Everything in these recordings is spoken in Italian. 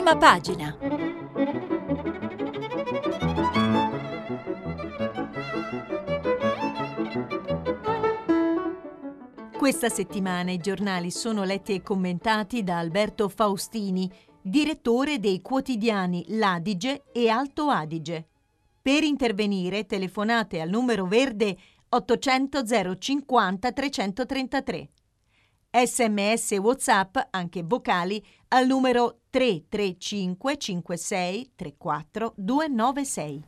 Prima pagina. Questa settimana i giornali sono letti e commentati da Alberto Faustini, direttore dei quotidiani L'Adige e Alto Adige. Per intervenire telefonate al numero verde 800 050 333. Sms WhatsApp, anche vocali, al numero 335 56 34 296.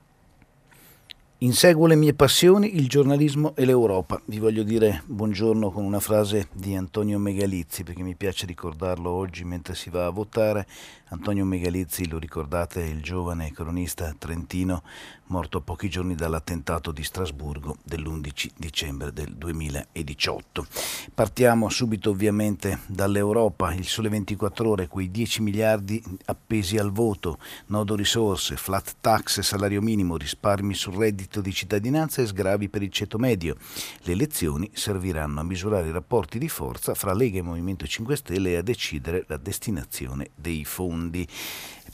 Inseguo le mie passioni, il giornalismo e l'Europa. Vi voglio dire buongiorno con una frase di Antonio Megalizzi, perché mi piace ricordarlo oggi mentre si va a votare. Antonio Megalizzi, lo ricordate, il giovane cronista trentino morto pochi giorni dall'attentato di Strasburgo dell'11 dicembre del 2018. Partiamo subito ovviamente dall'Europa, il sole 24 ore, quei 10 miliardi appesi al voto, nodo risorse, flat tax, salario minimo, risparmi sul reddito di cittadinanza e sgravi per il ceto medio. Le elezioni serviranno a misurare i rapporti di forza fra Lega e Movimento 5 Stelle e a decidere la destinazione dei fondi. Raimondi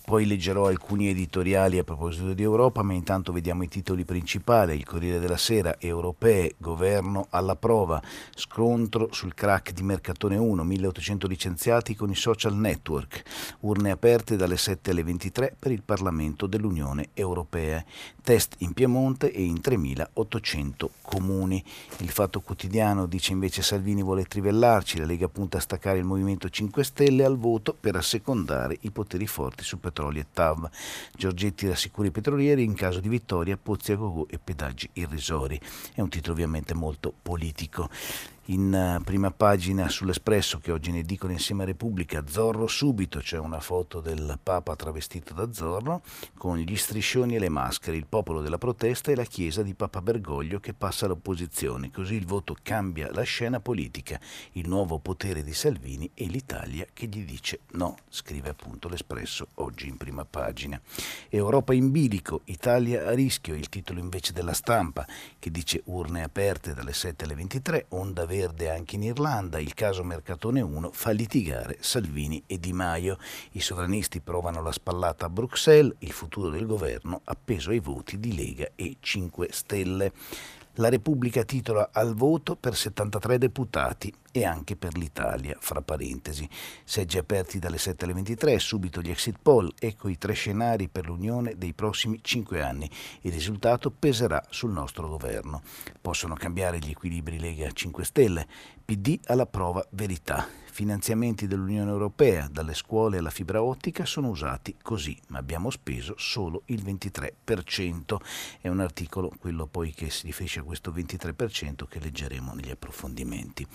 poi leggerò alcuni editoriali a proposito di Europa, ma intanto vediamo i titoli principali. Il Corriere della Sera, Europee, governo alla prova, scontro sul crack di Mercatone 1, 1800 licenziati con i social network, urne aperte dalle 7 alle 23 per il Parlamento dell'Unione Europea, test in Piemonte e in 3800 comuni. Il Fatto Quotidiano dice invece Salvini vuole trivellarci, la Lega punta a staccare il Movimento 5 Stelle al voto per assecondare i poteri forti su petrolio petrolio e. Giorgetti rassicura i petrolieri in caso di vittoria, pozzi a gogo e pedaggi irrisori. È un titolo ovviamente molto politico in eh, prima pagina sull'Espresso che oggi ne dicono insieme a Repubblica Zorro subito c'è una foto del Papa travestito da Zorro con gli striscioni e le maschere, il popolo della protesta e la chiesa di Papa Bergoglio che passa all'opposizione, così il voto cambia la scena politica, il nuovo potere di Salvini e l'Italia che gli dice no, scrive appunto l'Espresso oggi in prima pagina. Europa in bilico, Italia a rischio, il titolo invece della stampa che dice urne aperte dalle 7 alle 23, onda vera verde anche in Irlanda, il caso Mercatone 1 fa litigare Salvini e Di Maio. I sovranisti provano la spallata a Bruxelles, il futuro del governo appeso ai voti di Lega e 5 Stelle. La Repubblica titola al voto per 73 deputati e anche per l'Italia, fra parentesi. Seggi aperti dalle 7 alle 23, subito gli exit poll, ecco i tre scenari per l'Unione dei prossimi 5 anni. Il risultato peserà sul nostro governo. Possono cambiare gli equilibri Lega 5 Stelle, PD alla prova verità finanziamenti dell'Unione Europea, dalle scuole alla fibra ottica, sono usati così, ma abbiamo speso solo il 23%. È un articolo, quello poi che si riferisce a questo 23%, che leggeremo negli approfondimenti.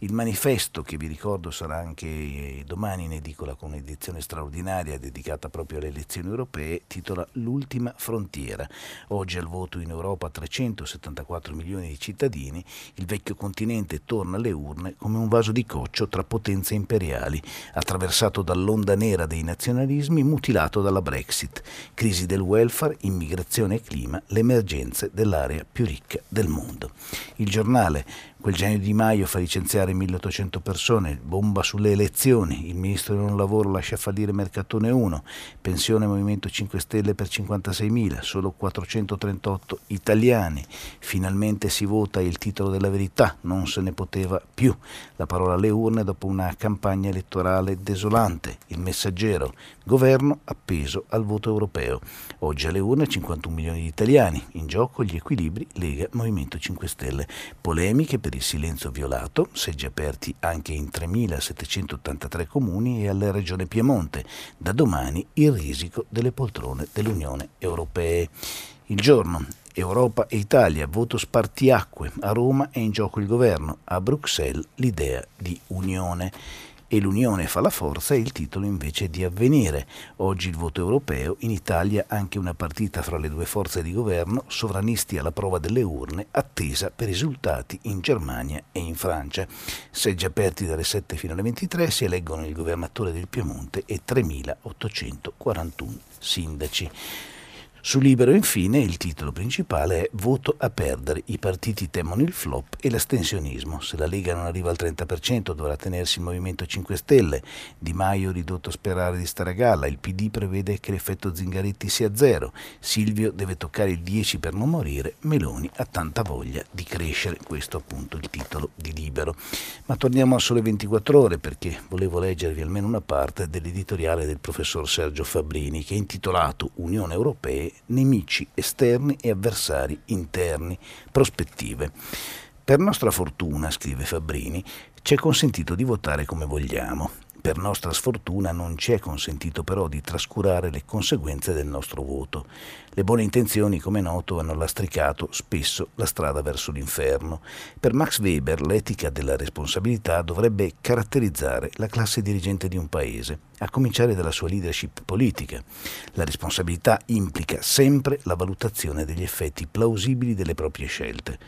Il manifesto, che vi ricordo sarà anche domani in edicola con un'edizione straordinaria dedicata proprio alle elezioni europee, titola L'ultima frontiera. Oggi al voto in Europa 374 milioni di cittadini, il vecchio continente torna alle urne come un vaso di coccio tra potenze imperiali, attraversato dall'onda nera dei nazionalismi, mutilato dalla Brexit, crisi del welfare, immigrazione e clima, le emergenze dell'area più ricca del mondo. Il giornale Quel genio Di Maio fa licenziare 1800 persone, bomba sulle elezioni, il ministro del non lavoro lascia fallire Mercatone 1, pensione Movimento 5 Stelle per 56.000, solo 438 italiani, finalmente si vota il titolo della verità, non se ne poteva più, la parola alle urne dopo una campagna elettorale desolante, il messaggero, governo appeso al voto europeo, oggi alle urne 51 milioni di italiani, in gioco gli equilibri Lega Movimento 5 Stelle, polemiche per per il silenzio violato, seggi aperti anche in 3.783 comuni e alla Regione Piemonte. Da domani il risico delle poltrone dell'Unione Europea. Il giorno Europa e Italia, voto spartiacque. A Roma è in gioco il governo, a Bruxelles l'idea di unione e l'unione fa la forza è il titolo invece di avvenire. Oggi il voto europeo, in Italia anche una partita fra le due forze di governo, sovranisti alla prova delle urne, attesa per risultati in Germania e in Francia. Seggi aperti dalle 7 fino alle 23 si eleggono il governatore del Piemonte e 3.841 sindaci. Su Libero, infine, il titolo principale è Voto a perdere. I partiti temono il flop e l'astensionismo. Se la Lega non arriva al 30% dovrà tenersi il Movimento 5 Stelle. Di Maio ridotto a sperare di stare a galla. Il PD prevede che l'effetto Zingaretti sia zero. Silvio deve toccare il 10 per non morire. Meloni ha tanta voglia di crescere. Questo appunto il titolo di Libero. Ma torniamo a sole 24 ore perché volevo leggervi almeno una parte dell'editoriale del professor Sergio Fabbrini che è intitolato Unione Europea nemici esterni e avversari interni, prospettive. Per nostra fortuna, scrive Fabbrini, ci è consentito di votare come vogliamo. Per nostra sfortuna non ci è consentito però di trascurare le conseguenze del nostro voto. Le buone intenzioni, come noto, hanno lastricato spesso la strada verso l'inferno. Per Max Weber l'etica della responsabilità dovrebbe caratterizzare la classe dirigente di un paese a cominciare dalla sua leadership politica. La responsabilità implica sempre la valutazione degli effetti plausibili delle proprie scelte,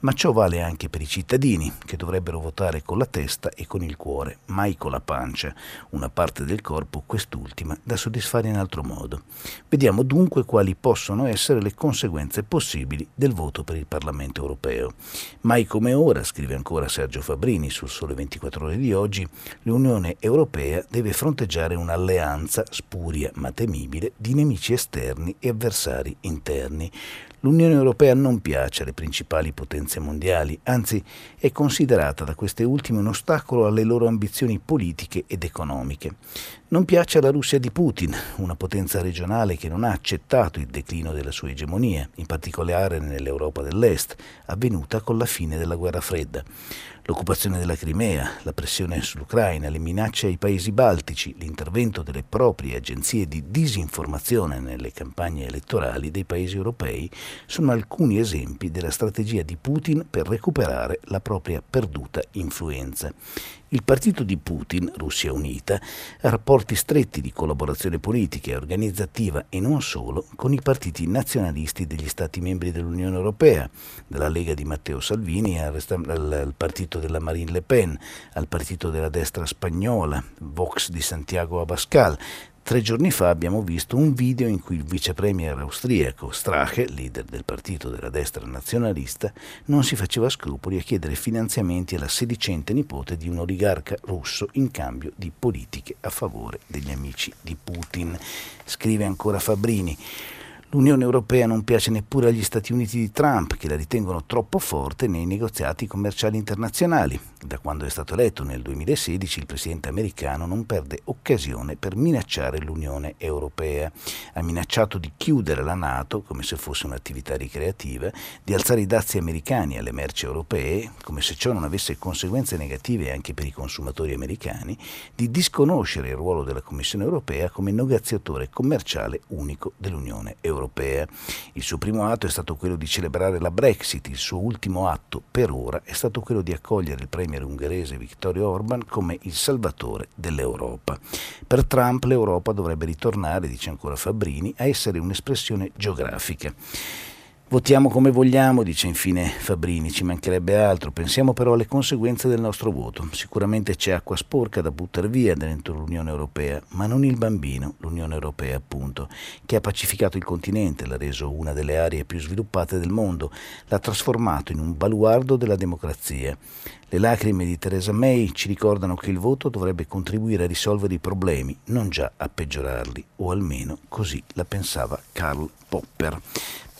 ma ciò vale anche per i cittadini, che dovrebbero votare con la testa e con il cuore, mai con la pancia, una parte del corpo, quest'ultima, da soddisfare in altro modo. Vediamo dunque quali possono essere le conseguenze possibili del voto per il Parlamento europeo. Mai come ora, scrive ancora Sergio Fabrini sul Sole 24 ore di oggi, l'Unione Europea deve fronteggiare un'alleanza spuria ma temibile di nemici esterni e avversari interni. L'Unione Europea non piace alle principali potenze mondiali, anzi è considerata da queste ultime un ostacolo alle loro ambizioni politiche ed economiche. Non piace alla Russia di Putin, una potenza regionale che non ha accettato il declino della sua egemonia, in particolare nell'Europa dell'Est, avvenuta con la fine della guerra fredda l'occupazione della Crimea, la pressione sull'Ucraina, le minacce ai paesi baltici, l'intervento delle proprie agenzie di disinformazione nelle campagne elettorali dei paesi europei sono alcuni esempi della strategia di Putin per recuperare la propria perduta influenza. Il partito di Putin, Russia Unita, ha rapporti stretti di collaborazione politica e organizzativa e non solo con i partiti nazionalisti degli Stati membri dell'Unione Europea, dalla Lega di Matteo Salvini al, partito della Marine Le Pen, al partito della destra spagnola, Vox di Santiago Abascal, Tre giorni fa abbiamo visto un video in cui il vice premier austriaco Strache, leader del partito della destra nazionalista, non si faceva scrupoli a chiedere finanziamenti alla sedicente nipote di un oligarca russo in cambio di politiche a favore degli amici di Putin. Scrive ancora Fabrini. L'Unione Europea non piace neppure agli Stati Uniti di Trump, che la ritengono troppo forte nei negoziati commerciali internazionali. Da quando è stato eletto nel 2016 il presidente americano non perde occasione per minacciare l'Unione Europea. Ha minacciato di chiudere la Nato come se fosse un'attività ricreativa, di alzare i dazi americani alle merci europee come se ciò non avesse conseguenze negative anche per i consumatori americani, di disconoscere il ruolo della Commissione Europea come negoziatore commerciale unico dell'Unione Europea europea. Il suo primo atto è stato quello di celebrare la Brexit, il suo ultimo atto per ora è stato quello di accogliere il premier ungherese Viktor Orban come il salvatore dell'Europa. Per Trump l'Europa dovrebbe ritornare, dice ancora Fabbrini, a essere un'espressione geografica. Votiamo come vogliamo, dice infine Fabrini, ci mancherebbe altro, pensiamo però alle conseguenze del nostro voto. Sicuramente c'è acqua sporca da buttare via dentro l'Unione Europea, ma non il bambino, l'Unione Europea appunto, che ha pacificato il continente, l'ha reso una delle aree più sviluppate del mondo, l'ha trasformato in un baluardo della democrazia. Le lacrime di Theresa May ci ricordano che il voto dovrebbe contribuire a risolvere i problemi, non già a peggiorarli, o almeno così la pensava Karl Popper.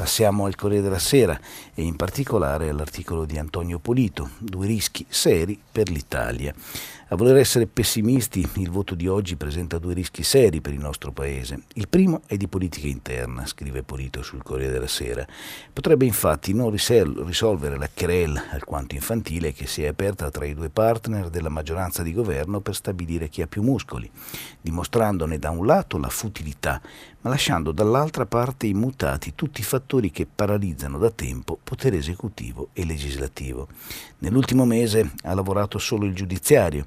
Passiamo al Corriere della Sera e in particolare all'articolo di Antonio Polito, due rischi seri per l'Italia. A voler essere pessimisti, il voto di oggi presenta due rischi seri per il nostro Paese. Il primo è di politica interna, scrive Polito sul Corriere della Sera. Potrebbe infatti non risolvere la querel alquanto infantile che si è aperta tra i due partner della maggioranza di governo per stabilire chi ha più muscoli, dimostrandone da un lato la futilità, ma lasciando dall'altra parte immutati tutti i fattori che paralizzano da tempo potere esecutivo e legislativo. Nell'ultimo mese ha lavorato solo il giudiziario,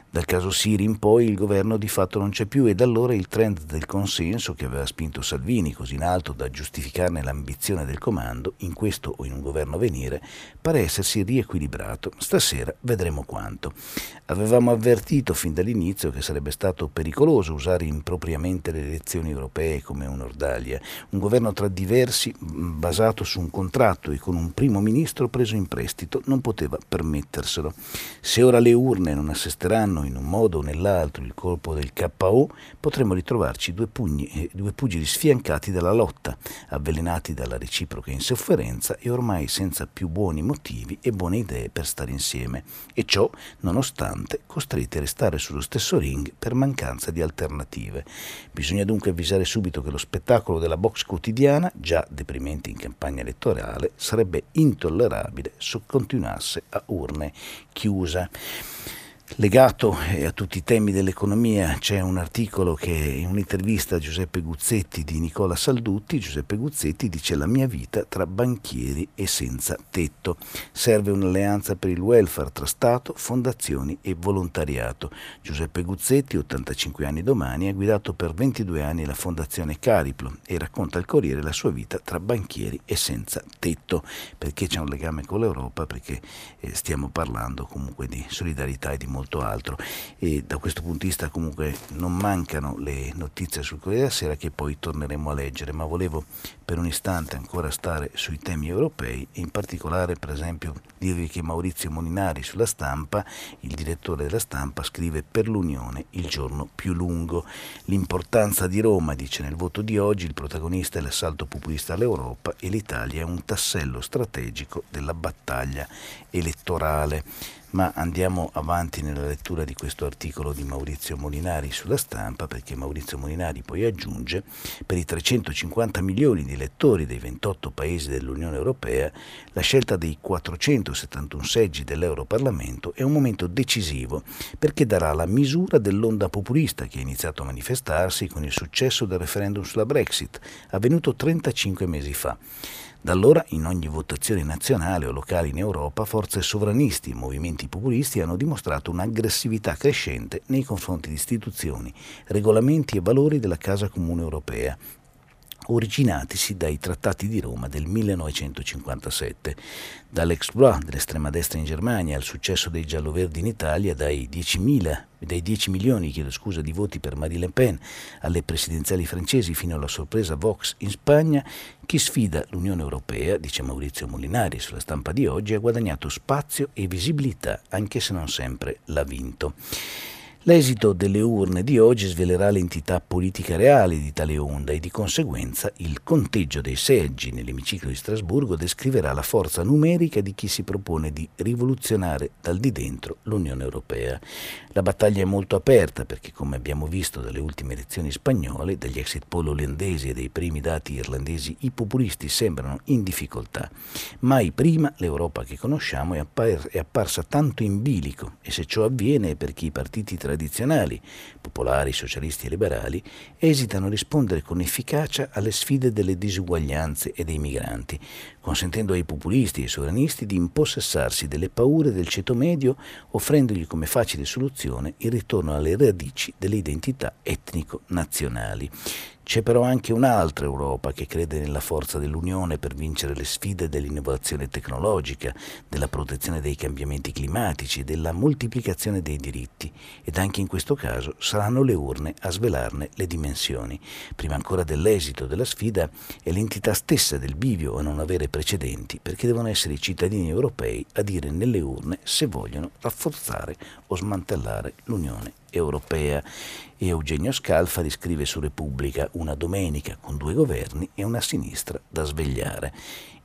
Dal caso Siri in poi il governo di fatto non c'è più e da allora il trend del consenso che aveva spinto Salvini così in alto da giustificarne l'ambizione del comando, in questo o in un governo a venire, pare essersi riequilibrato. Stasera vedremo quanto. Avevamo avvertito fin dall'inizio che sarebbe stato pericoloso usare impropriamente le elezioni europee come un'ordalia, un governo tra diversi basato su un contratto e con un primo ministro preso in prestito non poteva permetterselo. Se ora le urne non assesteranno in un modo o nell'altro il colpo del KO, potremmo ritrovarci due, pugni, eh, due pugili sfiancati dalla lotta, avvelenati dalla reciproca insofferenza e ormai senza più buoni motivi e buone idee per stare insieme, e ciò nonostante costretti a restare sullo stesso ring per mancanza di alternative. Bisogna dunque avvisare subito che lo spettacolo della box quotidiana, già deprimente in campagna elettorale, sarebbe intollerabile se continuasse a urne chiuse. Legato eh, a tutti i temi dell'economia c'è un articolo che in un'intervista a Giuseppe Guzzetti di Nicola Saldutti, Giuseppe Guzzetti dice la mia vita tra banchieri e senza tetto. Serve un'alleanza per il welfare tra Stato, fondazioni e volontariato. Giuseppe Guzzetti, 85 anni domani, ha guidato per 22 anni la fondazione Cariplo e racconta al Corriere la sua vita tra banchieri e senza tetto. Perché c'è un legame con l'Europa? Perché eh, stiamo parlando comunque di solidarietà e di molto molto altro e da questo punto di vista comunque non mancano le notizie sul Corriere della Sera che poi torneremo a leggere, ma volevo per un istante ancora stare sui temi europei e in particolare per esempio dirvi che Maurizio Molinari sulla stampa, il direttore della stampa, scrive per l'Unione il giorno più lungo. L'importanza di Roma, dice nel voto di oggi, il protagonista è l'assalto populista all'Europa e l'Italia è un tassello strategico della battaglia elettorale ma andiamo avanti nella lettura di questo articolo di Maurizio Molinari sulla stampa perché Maurizio Molinari poi aggiunge per i 350 milioni di elettori dei 28 paesi dell'Unione Europea la scelta dei 471 seggi dell'Europarlamento è un momento decisivo perché darà la misura dell'onda populista che ha iniziato a manifestarsi con il successo del referendum sulla Brexit avvenuto 35 mesi fa. Da allora, in ogni votazione nazionale o locale in Europa, forze sovranisti e movimenti populisti hanno dimostrato un'aggressività crescente nei confronti di istituzioni, regolamenti e valori della Casa Comune Europea, originatisi dai trattati di Roma del 1957. Dall'exploit dell'estrema destra in Germania al successo dei gialloverdi in Italia, dai 10.000 dai 10 milioni scusa, di voti per Marine Le Pen alle presidenziali francesi fino alla sorpresa Vox in Spagna, chi sfida l'Unione Europea, dice Maurizio Molinari sulla stampa di oggi, ha guadagnato spazio e visibilità, anche se non sempre l'ha vinto. L'esito delle urne di oggi svelerà l'entità politica reale di tale onda e di conseguenza il conteggio dei seggi nell'emiciclo di Strasburgo descriverà la forza numerica di chi si propone di rivoluzionare dal di dentro l'Unione Europea. La battaglia è molto aperta perché, come abbiamo visto dalle ultime elezioni spagnole, dagli exit poll olandesi e dai primi dati irlandesi, i populisti sembrano in difficoltà. Mai prima l'Europa che conosciamo è, appar- è apparsa tanto in bilico e se ciò avviene è perché i partiti tra tradizionali, popolari, socialisti e liberali, esitano a rispondere con efficacia alle sfide delle disuguaglianze e dei migranti, consentendo ai populisti e sovranisti di impossessarsi delle paure del ceto medio, offrendogli come facile soluzione il ritorno alle radici delle identità etnico-nazionali. C'è però anche un'altra Europa che crede nella forza dell'Unione per vincere le sfide dell'innovazione tecnologica, della protezione dei cambiamenti climatici, della moltiplicazione dei diritti ed anche in questo caso saranno le urne a svelarne le dimensioni. Prima ancora dell'esito della sfida è l'entità stessa del bivio a non avere precedenti perché devono essere i cittadini europei a dire nelle urne se vogliono rafforzare o smantellare l'Unione europea e Eugenio Scalfari scrive su Repubblica una domenica con due governi e una sinistra da svegliare.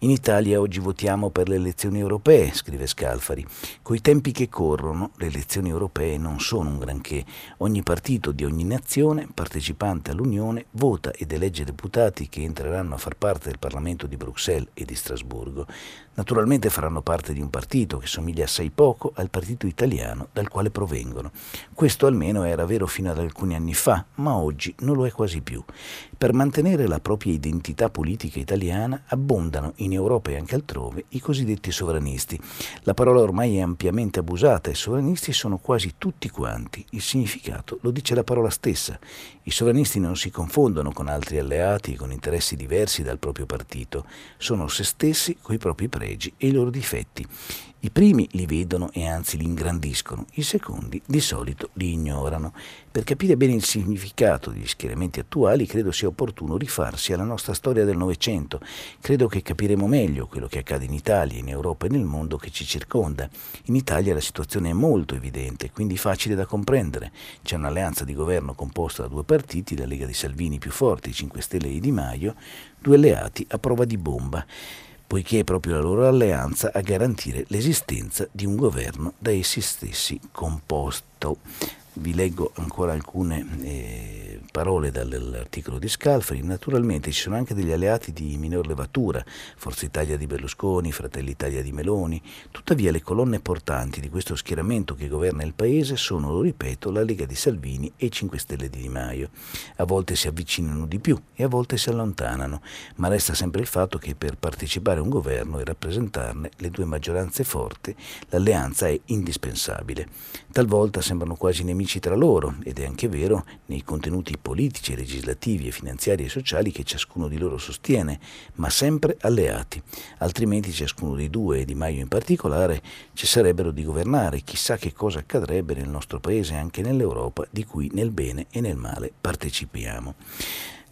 In Italia oggi votiamo per le elezioni europee, scrive Scalfari. Coi tempi che corrono, le elezioni europee non sono un granché. Ogni partito di ogni nazione partecipante all'Unione vota ed elegge deputati che entreranno a far parte del Parlamento di Bruxelles e di Strasburgo. Naturalmente faranno parte di un partito che somiglia assai poco al partito italiano dal quale provengono. Questo almeno era vero fino ad alcuni anni fa, ma oggi non lo è quasi più. Per mantenere la propria identità politica italiana abbondano in Europa e anche altrove i cosiddetti sovranisti. La parola ormai è ampiamente abusata e sovranisti sono quasi tutti quanti. Il significato lo dice la parola stessa. I sovranisti non si confondono con altri alleati con interessi diversi dal proprio partito, sono se stessi coi propri pregi e i loro difetti. I primi li vedono e anzi li ingrandiscono, i secondi di solito li ignorano. Per capire bene il significato degli schieramenti attuali credo sia opportuno rifarsi alla nostra storia del Novecento. Credo che capiremo meglio quello che accade in Italia, in Europa e nel mondo che ci circonda. In Italia la situazione è molto evidente, quindi facile da comprendere. C'è un'alleanza di governo composta da due partiti, la Lega di Salvini più forte, i 5 Stelle e Di Maio, due alleati a prova di bomba poiché è proprio la loro alleanza a garantire l'esistenza di un governo da essi stessi composto. Vi leggo ancora alcune eh, parole dall'articolo di Scalfari. Naturalmente ci sono anche degli alleati di minor levatura, Forza Italia di Berlusconi, Fratelli Italia di Meloni. Tuttavia le colonne portanti di questo schieramento che governa il paese sono, lo ripeto, la Lega di Salvini e i 5 Stelle di Di Maio. A volte si avvicinano di più e a volte si allontanano, ma resta sempre il fatto che per partecipare a un governo e rappresentarne le due maggioranze forti, l'alleanza è indispensabile. Talvolta sembrano quasi nemici amici tra loro, ed è anche vero nei contenuti politici, legislativi e finanziari e sociali che ciascuno di loro sostiene, ma sempre alleati. Altrimenti ciascuno dei due, e Di Maio in particolare, cesserebbero di governare. Chissà che cosa accadrebbe nel nostro paese e anche nell'Europa, di cui nel bene e nel male partecipiamo.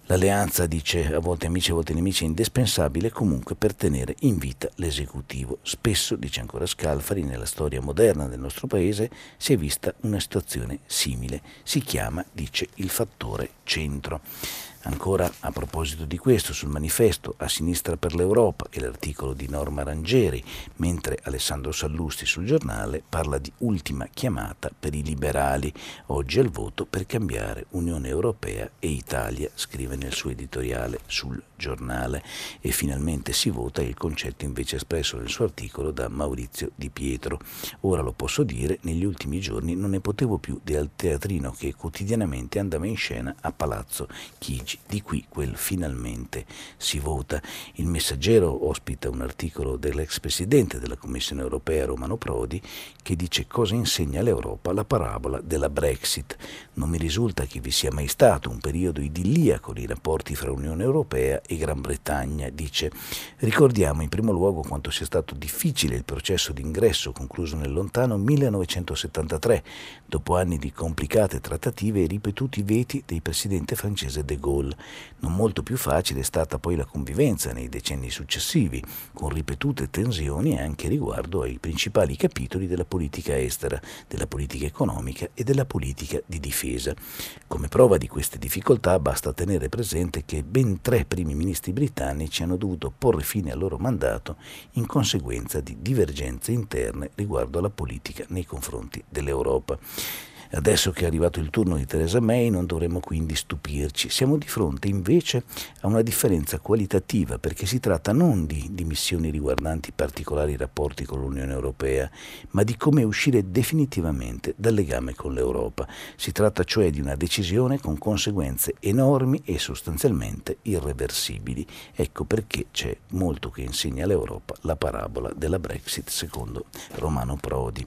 L'alleanza, dice a volte amici, a volte nemici, è indispensabile comunque per tenere in vita l'esecutivo. Spesso, dice ancora Scalfari, nella storia moderna del nostro paese si è vista una situazione simile. Si chiama, dice, il fattore centro. Ancora a proposito di questo, sul manifesto A sinistra per l'Europa e l'articolo di Norma Rangeri, mentre Alessandro Sallusti sul giornale parla di ultima chiamata per i liberali, oggi al voto per cambiare Unione Europea e Italia, scrive nel suo editoriale sul giornale. E finalmente si vota il concetto invece espresso nel suo articolo da Maurizio Di Pietro. Ora lo posso dire, negli ultimi giorni non ne potevo più del teatrino che quotidianamente andava in scena a Palazzo Chigi. Di qui quel finalmente si vota. Il messaggero ospita un articolo dell'ex presidente della Commissione europea Romano Prodi che dice cosa insegna all'Europa la parabola della Brexit. Non mi risulta che vi sia mai stato un periodo idilliaco nei rapporti fra Unione Europea e Gran Bretagna, dice. Ricordiamo in primo luogo quanto sia stato difficile il processo d'ingresso concluso nel lontano 1973, dopo anni di complicate trattative e ripetuti veti del presidente francese de. Gaulle. Non molto più facile è stata poi la convivenza nei decenni successivi, con ripetute tensioni anche riguardo ai principali capitoli della politica estera, della politica economica e della politica di difesa. Come prova di queste difficoltà basta tenere presente che ben tre primi ministri britannici hanno dovuto porre fine al loro mandato in conseguenza di divergenze interne riguardo alla politica nei confronti dell'Europa. Adesso che è arrivato il turno di Theresa May non dovremmo quindi stupirci. Siamo di fronte invece a una differenza qualitativa perché si tratta non di dimissioni riguardanti particolari rapporti con l'Unione Europea, ma di come uscire definitivamente dal legame con l'Europa. Si tratta cioè di una decisione con conseguenze enormi e sostanzialmente irreversibili. Ecco perché c'è molto che insegna all'Europa la parabola della Brexit secondo Romano Prodi.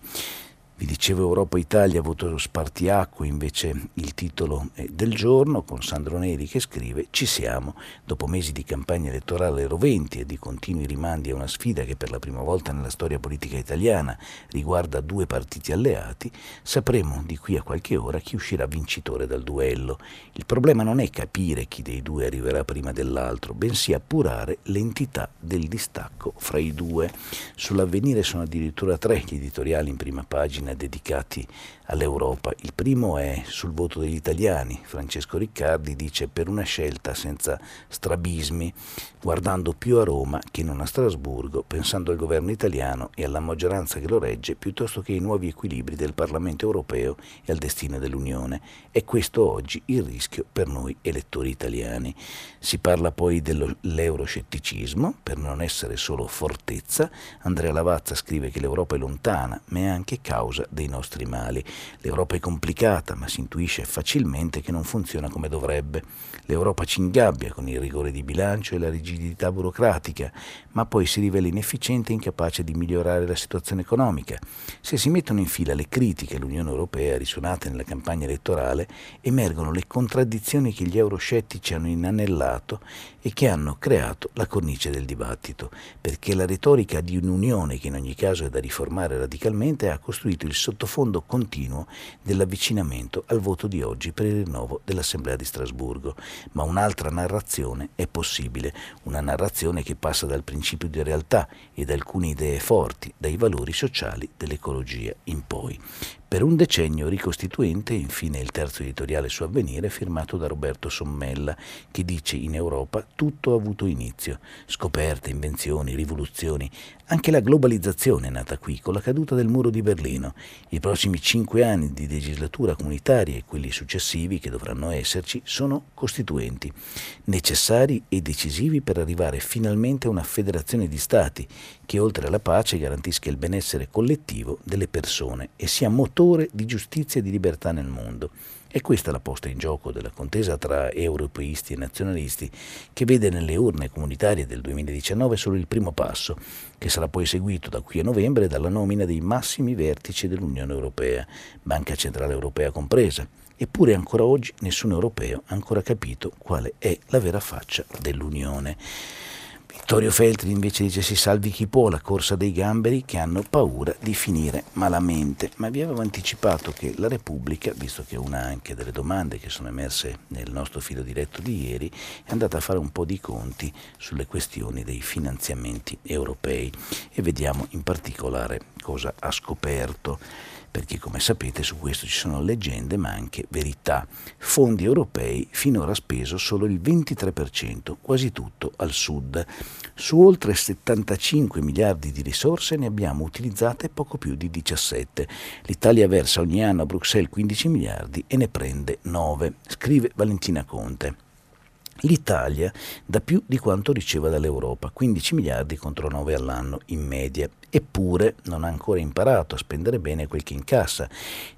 Vi dicevo Europa-Italia, voto spartiacque, invece il titolo del giorno, con Sandro Neri che scrive Ci siamo, dopo mesi di campagna elettorale roventi e di continui rimandi a una sfida che per la prima volta nella storia politica italiana riguarda due partiti alleati, sapremo di qui a qualche ora chi uscirà vincitore dal duello. Il problema non è capire chi dei due arriverà prima dell'altro, bensì appurare l'entità del distacco fra i due. Sull'avvenire sono addirittura tre gli editoriali in prima pagina dedicati all'Europa. Il primo è sul voto degli italiani. Francesco Riccardi dice per una scelta senza strabismi, guardando più a Roma che non a Strasburgo, pensando al governo italiano e alla maggioranza che lo regge, piuttosto che ai nuovi equilibri del Parlamento europeo e al destino dell'Unione. È questo oggi il rischio per noi elettori italiani. Si parla poi dell'euroscetticismo, per non essere solo fortezza. Andrea Lavazza scrive che l'Europa è lontana, ma è anche causa dei nostri mali. L'Europa è complicata, ma si intuisce facilmente che non funziona come dovrebbe. L'Europa ci ingabbia con il rigore di bilancio e la rigidità burocratica, ma poi si rivela inefficiente e incapace di migliorare la situazione economica. Se si mettono in fila le critiche all'Unione Europea risuonate nella campagna elettorale, emergono le contraddizioni che gli euroscettici hanno inanellato e che hanno creato la cornice del dibattito, perché la retorica di un'unione che in ogni caso è da riformare radicalmente ha costruito il sottofondo continuo dell'avvicinamento al voto di oggi per il rinnovo dell'Assemblea di Strasburgo. Ma un'altra narrazione è possibile, una narrazione che passa dal principio di realtà e da alcune idee forti, dai valori sociali dell'ecologia in poi. Per un decennio ricostituente, infine il terzo editoriale su avvenire firmato da Roberto Sommella, che dice in Europa tutto ha avuto inizio, scoperte, invenzioni, rivoluzioni, anche la globalizzazione è nata qui con la caduta del muro di Berlino. I prossimi cinque anni di legislatura comunitaria e quelli successivi che dovranno esserci sono costituenti, necessari e decisivi per arrivare finalmente a una federazione di Stati che oltre alla pace garantisca il benessere collettivo delle persone e sia motore di giustizia e di libertà nel mondo. È questa la posta in gioco della contesa tra europeisti e nazionalisti che vede nelle urne comunitarie del 2019 solo il primo passo, che sarà poi seguito da qui a novembre dalla nomina dei massimi vertici dell'Unione Europea, Banca Centrale Europea compresa. Eppure ancora oggi nessun europeo ha ancora capito quale è la vera faccia dell'Unione. Vittorio Feltri invece dice si salvi chi può, la corsa dei gamberi che hanno paura di finire malamente. Ma vi avevo anticipato che la Repubblica, visto che è una anche delle domande che sono emerse nel nostro filo diretto di ieri, è andata a fare un po' di conti sulle questioni dei finanziamenti europei e vediamo in particolare cosa ha scoperto perché come sapete su questo ci sono leggende ma anche verità. Fondi europei finora speso solo il 23%, quasi tutto al sud. Su oltre 75 miliardi di risorse ne abbiamo utilizzate poco più di 17. L'Italia versa ogni anno a Bruxelles 15 miliardi e ne prende 9, scrive Valentina Conte. L'Italia dà più di quanto riceva dall'Europa, 15 miliardi contro 9 all'anno in media. Eppure non ha ancora imparato a spendere bene quel che incassa,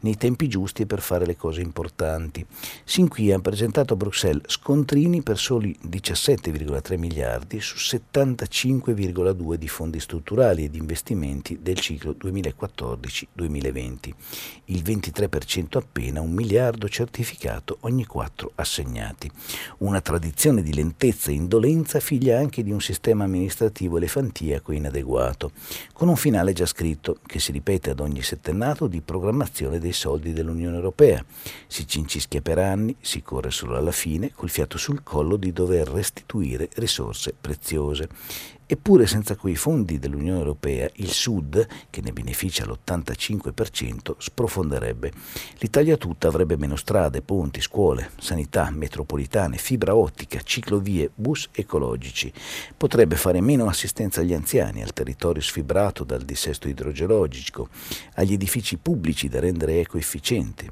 nei tempi giusti per fare le cose importanti. Sin qui ha presentato a Bruxelles scontrini per soli 17,3 miliardi su 75,2 di fondi strutturali e di investimenti del ciclo 2014-2020, il 23% appena un miliardo certificato ogni quattro assegnati. Una tradizione di lentezza e indolenza figlia anche di un sistema amministrativo elefantiaco inadeguato con un finale già scritto, che si ripete ad ogni settennato di programmazione dei soldi dell'Unione Europea. Si cincischia per anni, si corre solo alla fine, col fiato sul collo di dover restituire risorse preziose. Eppure senza quei fondi dell'Unione Europea il Sud, che ne beneficia l'85%, sprofonderebbe. L'Italia tutta avrebbe meno strade, ponti, scuole, sanità, metropolitane, fibra ottica, ciclovie, bus ecologici. Potrebbe fare meno assistenza agli anziani, al territorio sfibrato dal dissesto idrogeologico, agli edifici pubblici da rendere ecoefficienti.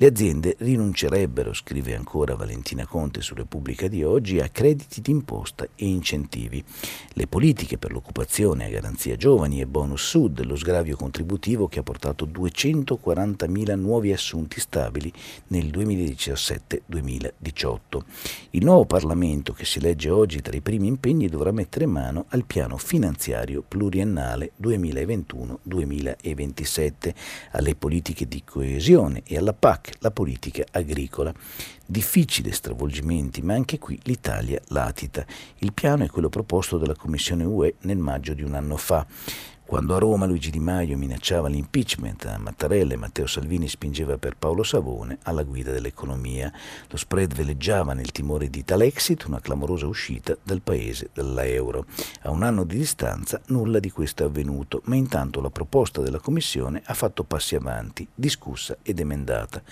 Le aziende rinuncerebbero, scrive ancora Valentina Conte su Repubblica di oggi, a crediti d'imposta e incentivi. Le politiche per l'occupazione a garanzia giovani e bonus sud, lo sgravio contributivo che ha portato 240.000 nuovi assunti stabili nel 2017-2018. Il nuovo Parlamento che si legge oggi tra i primi impegni dovrà mettere mano al piano finanziario pluriennale 2021-2027, alle politiche di coesione e alla PAC la politica agricola. Difficili stravolgimenti, ma anche qui l'Italia latita. Il piano è quello proposto dalla Commissione UE nel maggio di un anno fa. Quando a Roma Luigi Di Maio minacciava l'impeachment a Mattarella e Matteo Salvini spingeva per Paolo Savone alla guida dell'economia, lo spread veleggiava nel timore di tal exit una clamorosa uscita dal paese dalla euro. A un anno di distanza nulla di questo è avvenuto, ma intanto la proposta della Commissione ha fatto passi avanti, discussa ed emendata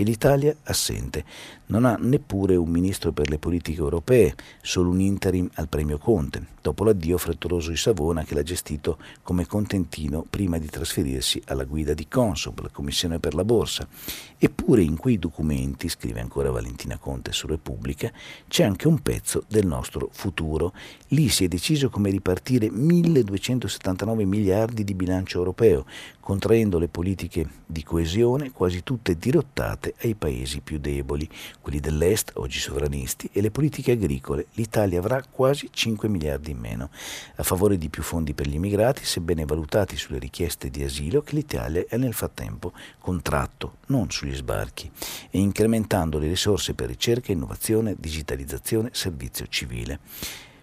e l'Italia assente. Non ha neppure un ministro per le politiche europee, solo un interim al premio Conte, dopo l'addio frettoloso di Savona che l'ha gestito come Contentino prima di trasferirsi alla guida di Consob, la Commissione per la Borsa. Eppure in quei documenti, scrive ancora Valentina Conte su Repubblica, c'è anche un pezzo del nostro futuro. Lì si è deciso come ripartire 1279 miliardi di bilancio europeo, contraendo le politiche di coesione quasi tutte dirottate ai paesi più deboli, quelli dell'Est, oggi sovranisti, e le politiche agricole. L'Italia avrà quasi 5 miliardi in meno, a favore di più fondi per gli immigrati, sebbene valutati sulle richieste di asilo che l'Italia è nel frattempo contratto, non sugli sbarchi, e incrementando le risorse per ricerca, innovazione, digitalizzazione, servizio civile.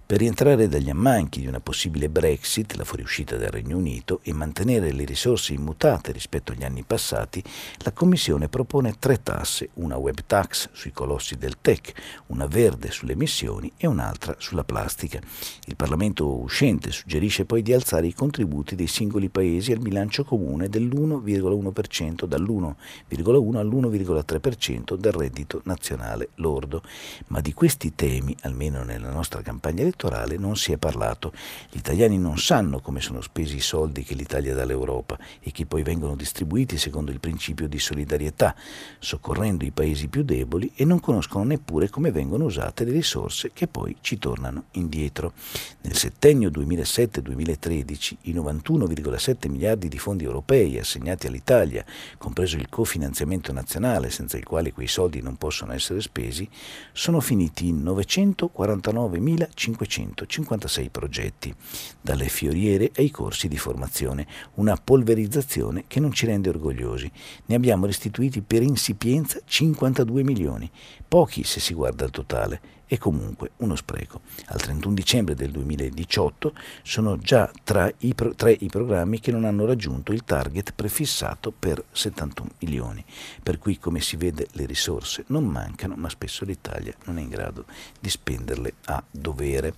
Per rientrare dagli ammanchi di una possibile Brexit, la fuoriuscita del Regno Unito, e mantenere le risorse immutate rispetto agli anni passati, la Commissione propone tre tasse, una web tax sui colossi del tech, una verde sulle emissioni e un'altra sulla plastica. Il Parlamento uscente suggerisce poi di alzare i contributi dei singoli paesi al bilancio comune dell'1,1% dall'1,1 all'1,3% del reddito nazionale lordo. Ma di questi temi, almeno nella nostra campagna elettorale, elettorale non si è parlato. Gli italiani non sanno come sono spesi i soldi che l'Italia dà all'Europa e che poi vengono distribuiti secondo il principio di solidarietà, soccorrendo i paesi più deboli e non conoscono neppure come vengono usate le risorse che poi ci tornano indietro. Nel settennio 2007-2013 i 91,7 miliardi di fondi europei assegnati all'Italia, compreso il cofinanziamento nazionale senza il quale quei soldi non possono essere spesi, sono finiti in 949.500 556 progetti, dalle fioriere ai corsi di formazione, una polverizzazione che non ci rende orgogliosi. Ne abbiamo restituiti per insipienza 52 milioni, pochi se si guarda il totale, e comunque uno spreco. Al 31 dicembre del 2018 sono già tra i, pro- tre i programmi che non hanno raggiunto il target prefissato per 71 milioni, per cui come si vede le risorse non mancano, ma spesso l'Italia non è in grado di spenderle a dovere.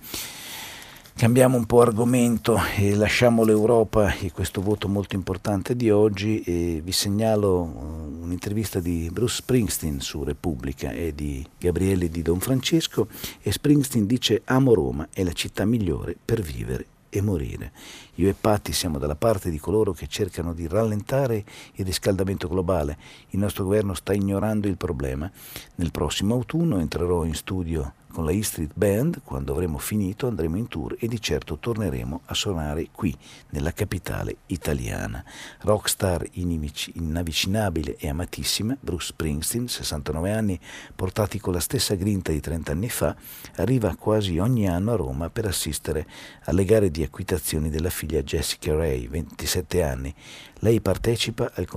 Cambiamo un po' argomento e lasciamo l'Europa e questo voto molto importante di oggi e vi segnalo uh, un'intervista di Bruce Springsteen su Repubblica e di Gabriele di Don Francesco e Springsteen dice amo Roma, è la città migliore per vivere e morire. Io e Patti siamo dalla parte di coloro che cercano di rallentare il riscaldamento globale. Il nostro governo sta ignorando il problema. Nel prossimo autunno entrerò in studio con la E Street Band, quando avremo finito, andremo in tour e di certo torneremo a suonare qui, nella capitale italiana. Rockstar inavvicinabile e amatissima, Bruce Springsteen, 69 anni, portati con la stessa grinta di 30 anni fa, arriva quasi ogni anno a Roma per assistere alle gare di acquitazioni della figlia Jessica Ray, 27 anni, lei partecipa al,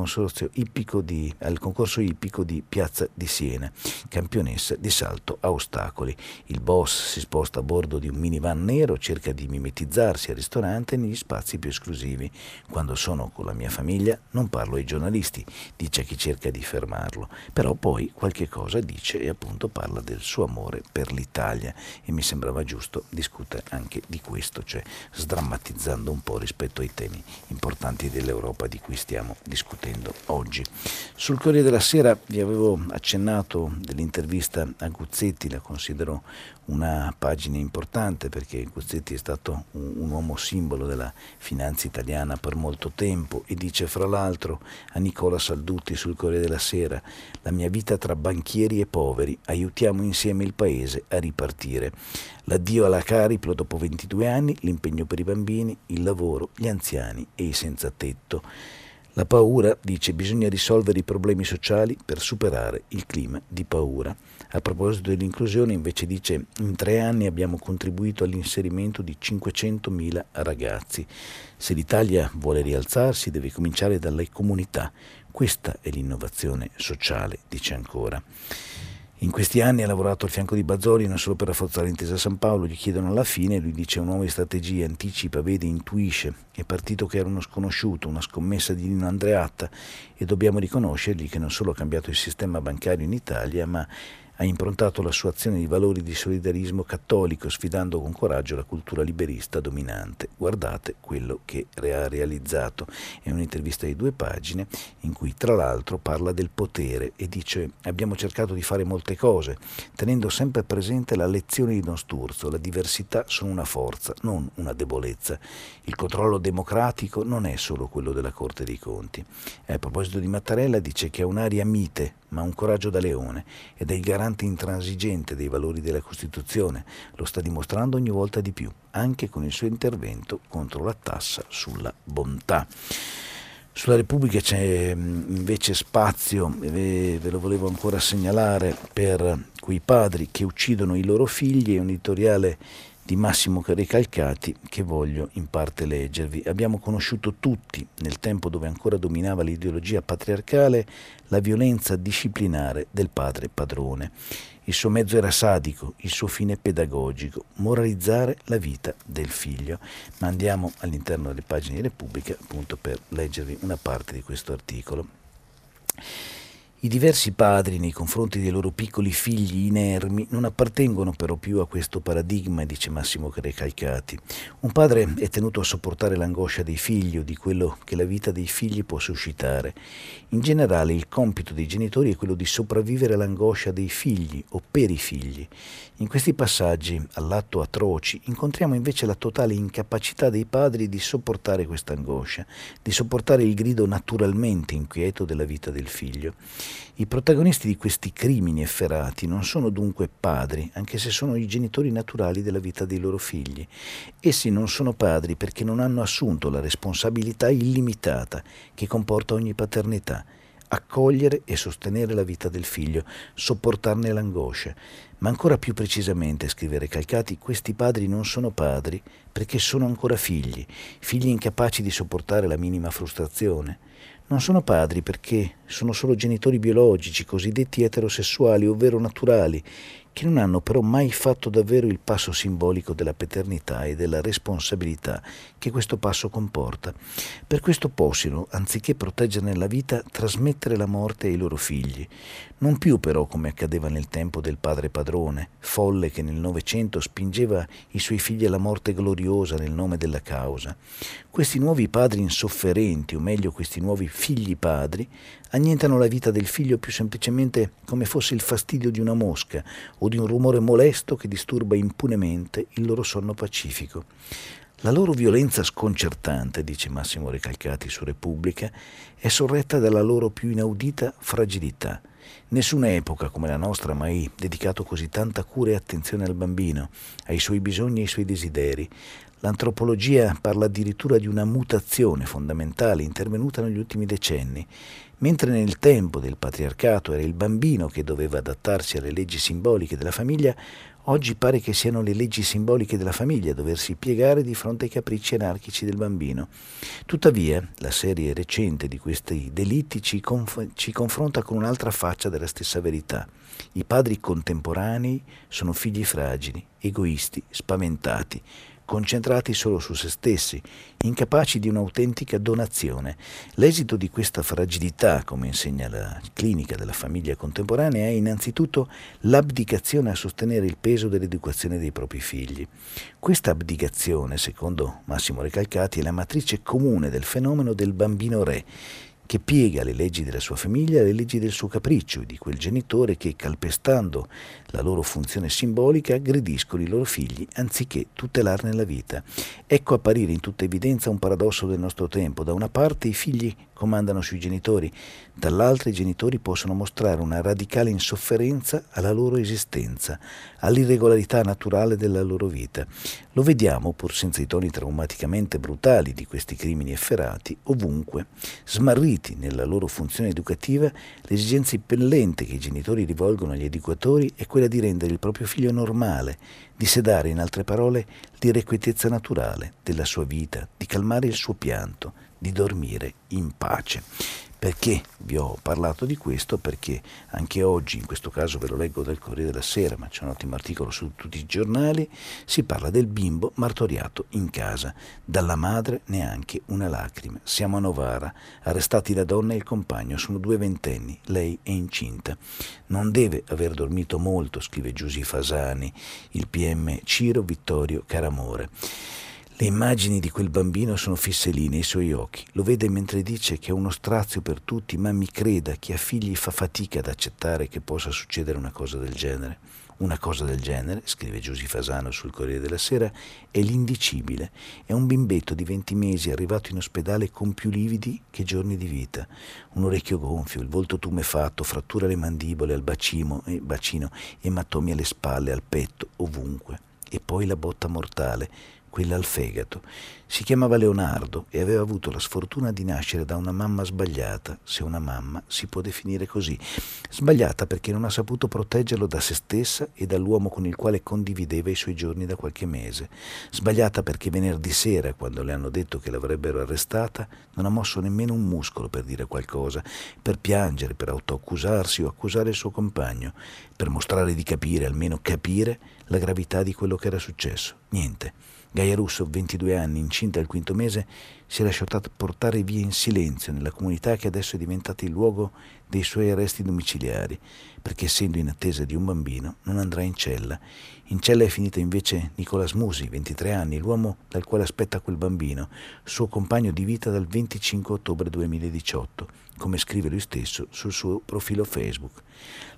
di, al, concorso ippico di Piazza di Siena, campionessa di salto a ostacoli. Il boss si sposta a bordo di un minivan nero, cerca di mimetizzarsi al ristorante negli spazi più esclusivi. Quando sono con la mia famiglia non parlo ai giornalisti, dice chi cerca di fermarlo, però poi qualche cosa dice e appunto parla del suo amore per l'Italia e mi sembrava giusto discutere anche di questo, cioè sdrammatizzando un po' rispetto ai temi importanti dell'Europa di cui stiamo discutendo oggi. Sul Corriere della Sera vi avevo accennato dell'intervista a Guzzetti, la considero una pagina importante perché Guzzetti è stato un, un, uomo simbolo della finanza italiana per molto tempo e dice fra l'altro a Nicola Saldutti sul Corriere della Sera la mia vita tra banchieri e poveri, aiutiamo insieme il paese a ripartire. L'addio alla Cariplo dopo 22 anni, l'impegno per i bambini, il lavoro, gli anziani e i senza tetto. La paura, dice, bisogna risolvere i problemi sociali per superare il clima di paura. A proposito dell'inclusione, invece dice, in tre anni abbiamo contribuito all'inserimento di 500.000 ragazzi. Se l'Italia vuole rialzarsi deve cominciare dalle comunità. Questa è l'innovazione sociale, dice ancora. In questi anni ha lavorato al fianco di Bazzoli non solo per rafforzare l'intesa San Paolo, gli chiedono alla fine, lui dice un uomo di strategia, anticipa, vede, intuisce, è partito che era uno sconosciuto, una scommessa di Nino Andreatta. E dobbiamo riconoscergli che non solo ha cambiato il sistema bancario in Italia, ma ha improntato la sua azione di valori di solidarismo cattolico, sfidando con coraggio la cultura liberista dominante. Guardate quello che ha realizzato. È un'intervista di due pagine in cui tra l'altro parla del potere e dice abbiamo cercato di fare molte cose, tenendo sempre presente la lezione di Don Sturzo, la diversità sono una forza, non una debolezza. Il controllo democratico non è solo quello della Corte dei Conti. A proposito di Mattarella dice che ha un'aria mite, ma un coraggio da leone ed è il garante intransigente dei valori della Costituzione. Lo sta dimostrando ogni volta di più, anche con il suo intervento contro la tassa sulla bontà. Sulla Repubblica c'è mm, invece spazio, ve lo volevo ancora segnalare, per quei padri che uccidono i loro figli, è un editoriale di Massimo Recalcati che voglio in parte leggervi. Abbiamo conosciuto tutti, nel tempo dove ancora dominava l'ideologia patriarcale, la violenza disciplinare del padre padrone. Il suo mezzo era sadico, il suo fine pedagogico, moralizzare la vita del figlio. Ma andiamo all'interno delle pagine di Repubblica appunto per leggervi una parte di questo articolo. I diversi padri nei confronti dei loro piccoli figli inermi non appartengono però più a questo paradigma, dice Massimo Recalcati. Un padre è tenuto a sopportare l'angoscia dei figli o di quello che la vita dei figli può suscitare. In generale il compito dei genitori è quello di sopravvivere all'angoscia dei figli o per i figli. In questi passaggi, all'atto atroci, incontriamo invece la totale incapacità dei padri di sopportare questa angoscia, di sopportare il grido naturalmente inquieto della vita del figlio. I protagonisti di questi crimini efferati non sono dunque padri, anche se sono i genitori naturali della vita dei loro figli. Essi non sono padri perché non hanno assunto la responsabilità illimitata che comporta ogni paternità accogliere e sostenere la vita del figlio, sopportarne l'angoscia. Ma ancora più precisamente, scrive Recalcati, questi padri non sono padri perché sono ancora figli, figli incapaci di sopportare la minima frustrazione non sono padri perché sono solo genitori biologici, cosiddetti eterosessuali, ovvero naturali, che non hanno però mai fatto davvero il passo simbolico della paternità e della responsabilità che questo passo comporta. Per questo possono, anziché proteggerne la vita, trasmettere la morte ai loro figli. Non più però come accadeva nel tempo del padre padrone, folle che nel Novecento spingeva i suoi figli alla morte gloriosa nel nome della causa. Questi nuovi padri insofferenti, o meglio questi nuovi figli padri, annientano la vita del figlio più semplicemente come fosse il fastidio di una mosca o di un rumore molesto che disturba impunemente il loro sonno pacifico. La loro violenza sconcertante, dice Massimo Recalcati su Repubblica, è sorretta dalla loro più inaudita fragilità. Nessuna epoca come la nostra ha mai dedicato così tanta cura e attenzione al bambino, ai suoi bisogni e ai suoi desideri. L'antropologia parla addirittura di una mutazione fondamentale intervenuta negli ultimi decenni. Mentre nel tempo del patriarcato era il bambino che doveva adattarsi alle leggi simboliche della famiglia, oggi pare che siano le leggi simboliche della famiglia doversi piegare di fronte ai capricci anarchici del bambino. Tuttavia, la serie recente di questi delitti ci, conf- ci confronta con un'altra faccia della stessa verità. I padri contemporanei sono figli fragili, egoisti, spaventati, concentrati solo su se stessi, incapaci di un'autentica donazione. L'esito di questa fragilità, come insegna la clinica della famiglia contemporanea, è innanzitutto l'abdicazione a sostenere il peso dell'educazione dei propri figli. Questa abdicazione, secondo Massimo Recalcati, è la matrice comune del fenomeno del bambino re, che piega le leggi della sua famiglia alle leggi del suo capriccio e di quel genitore che, calpestando la loro funzione simbolica, aggrediscono i loro figli anziché tutelarne la vita. Ecco apparire in tutta evidenza un paradosso del nostro tempo. Da una parte i figli comandano sui genitori, dall'altra i genitori possono mostrare una radicale insofferenza alla loro esistenza, all'irregolarità naturale della loro vita. Lo vediamo, pur senza i toni traumaticamente brutali di questi crimini efferati, ovunque. Smarriti nella loro funzione educativa, l'esigenza impellente che i genitori rivolgono agli educatori è quella di rendere il proprio figlio normale, di sedare, in altre parole, l'irrequietezza naturale della sua vita, di calmare il suo pianto, di dormire in pace. Perché vi ho parlato di questo? Perché anche oggi, in questo caso ve lo leggo dal Corriere della Sera, ma c'è un ottimo articolo su tutti i giornali, si parla del bimbo martoriato in casa. Dalla madre neanche una lacrima. Siamo a Novara, arrestati la donna e il compagno, sono due ventenni, lei è incinta. Non deve aver dormito molto, scrive Giusy Fasani, il PM Ciro Vittorio Caramore. Le immagini di quel bambino sono fisse lì nei suoi occhi. Lo vede mentre dice che è uno strazio per tutti, ma mi creda, chi ha figli fa fatica ad accettare che possa succedere una cosa del genere. Una cosa del genere, scrive Giusy Fasano sul Corriere della Sera, è l'indicibile. È un bimbetto di 20 mesi arrivato in ospedale con più lividi che giorni di vita. Un orecchio gonfio, il volto tumefatto, frattura alle mandibole, al bacino, eh, bacino ematomi alle spalle, al petto, ovunque. E poi la botta mortale, quella al fegato. Si chiamava Leonardo e aveva avuto la sfortuna di nascere da una mamma sbagliata, se una mamma si può definire così. Sbagliata perché non ha saputo proteggerlo da se stessa e dall'uomo con il quale condivideva i suoi giorni da qualche mese. Sbagliata perché venerdì sera, quando le hanno detto che l'avrebbero arrestata, non ha mosso nemmeno un muscolo per dire qualcosa, per piangere, per autoaccusarsi o accusare il suo compagno, per mostrare di capire, almeno capire, la gravità di quello che era successo. Niente. Gaia Russo, 22 anni, incinta al quinto mese, si è lasciata portare via in silenzio nella comunità che adesso è diventata il luogo dei suoi arresti domiciliari, perché essendo in attesa di un bambino non andrà in cella. In cella è finita invece Nicola Smusi, 23 anni, l'uomo dal quale aspetta quel bambino, suo compagno di vita dal 25 ottobre 2018, come scrive lui stesso sul suo profilo Facebook.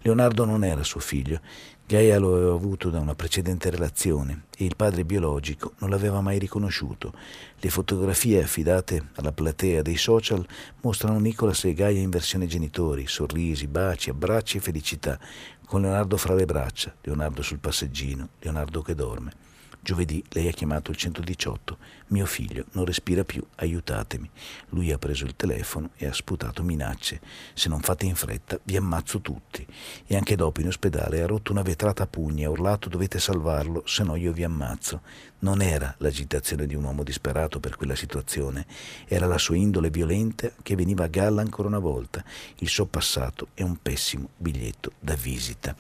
Leonardo non era suo figlio, Gaia lo aveva avuto da una precedente relazione e il padre biologico non l'aveva mai riconosciuto. Le fotografie affidate alla platea dei social mostrano Nicolas e Gaia in versione genitori, sorrisi, baci, abbracci e felicità, con Leonardo fra le braccia, Leonardo sul passeggino, Leonardo che dorme. Giovedì lei ha chiamato il 118. Mio figlio non respira più, aiutatemi. Lui ha preso il telefono e ha sputato minacce. Se non fate in fretta, vi ammazzo tutti. E anche dopo in ospedale ha rotto una vetrata a pugni, ha urlato dovete salvarlo, se no io vi ammazzo. Non era l'agitazione di un uomo disperato per quella situazione, era la sua indole violenta che veniva a galla ancora una volta. Il suo passato è un pessimo biglietto da visita.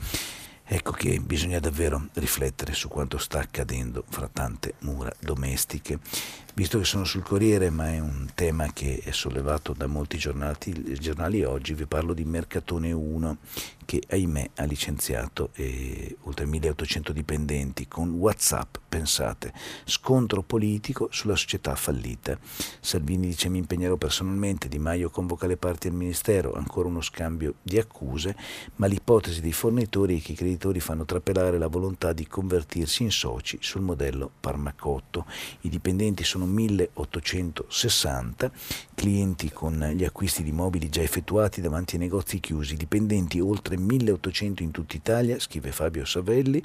Ecco che bisogna davvero riflettere su quanto sta accadendo fra tante mura domestiche. Visto che sono sul Corriere, ma è un tema che è sollevato da molti giornali, giornali oggi, vi parlo di Mercatone 1, che ahimè ha licenziato eh, oltre 1800 dipendenti con Whatsapp, pensate, scontro politico sulla società fallita. Salvini dice mi impegnerò personalmente, Di Maio convoca le parti al Ministero, ancora uno scambio di accuse, ma l'ipotesi dei fornitori è che i creditori fanno trapelare la volontà di convertirsi in soci sul modello Parmacotto. I dipendenti sono 1860, clienti con gli acquisti di mobili già effettuati davanti ai negozi chiusi, dipendenti oltre 1800 in tutta Italia, scrive Fabio Savelli,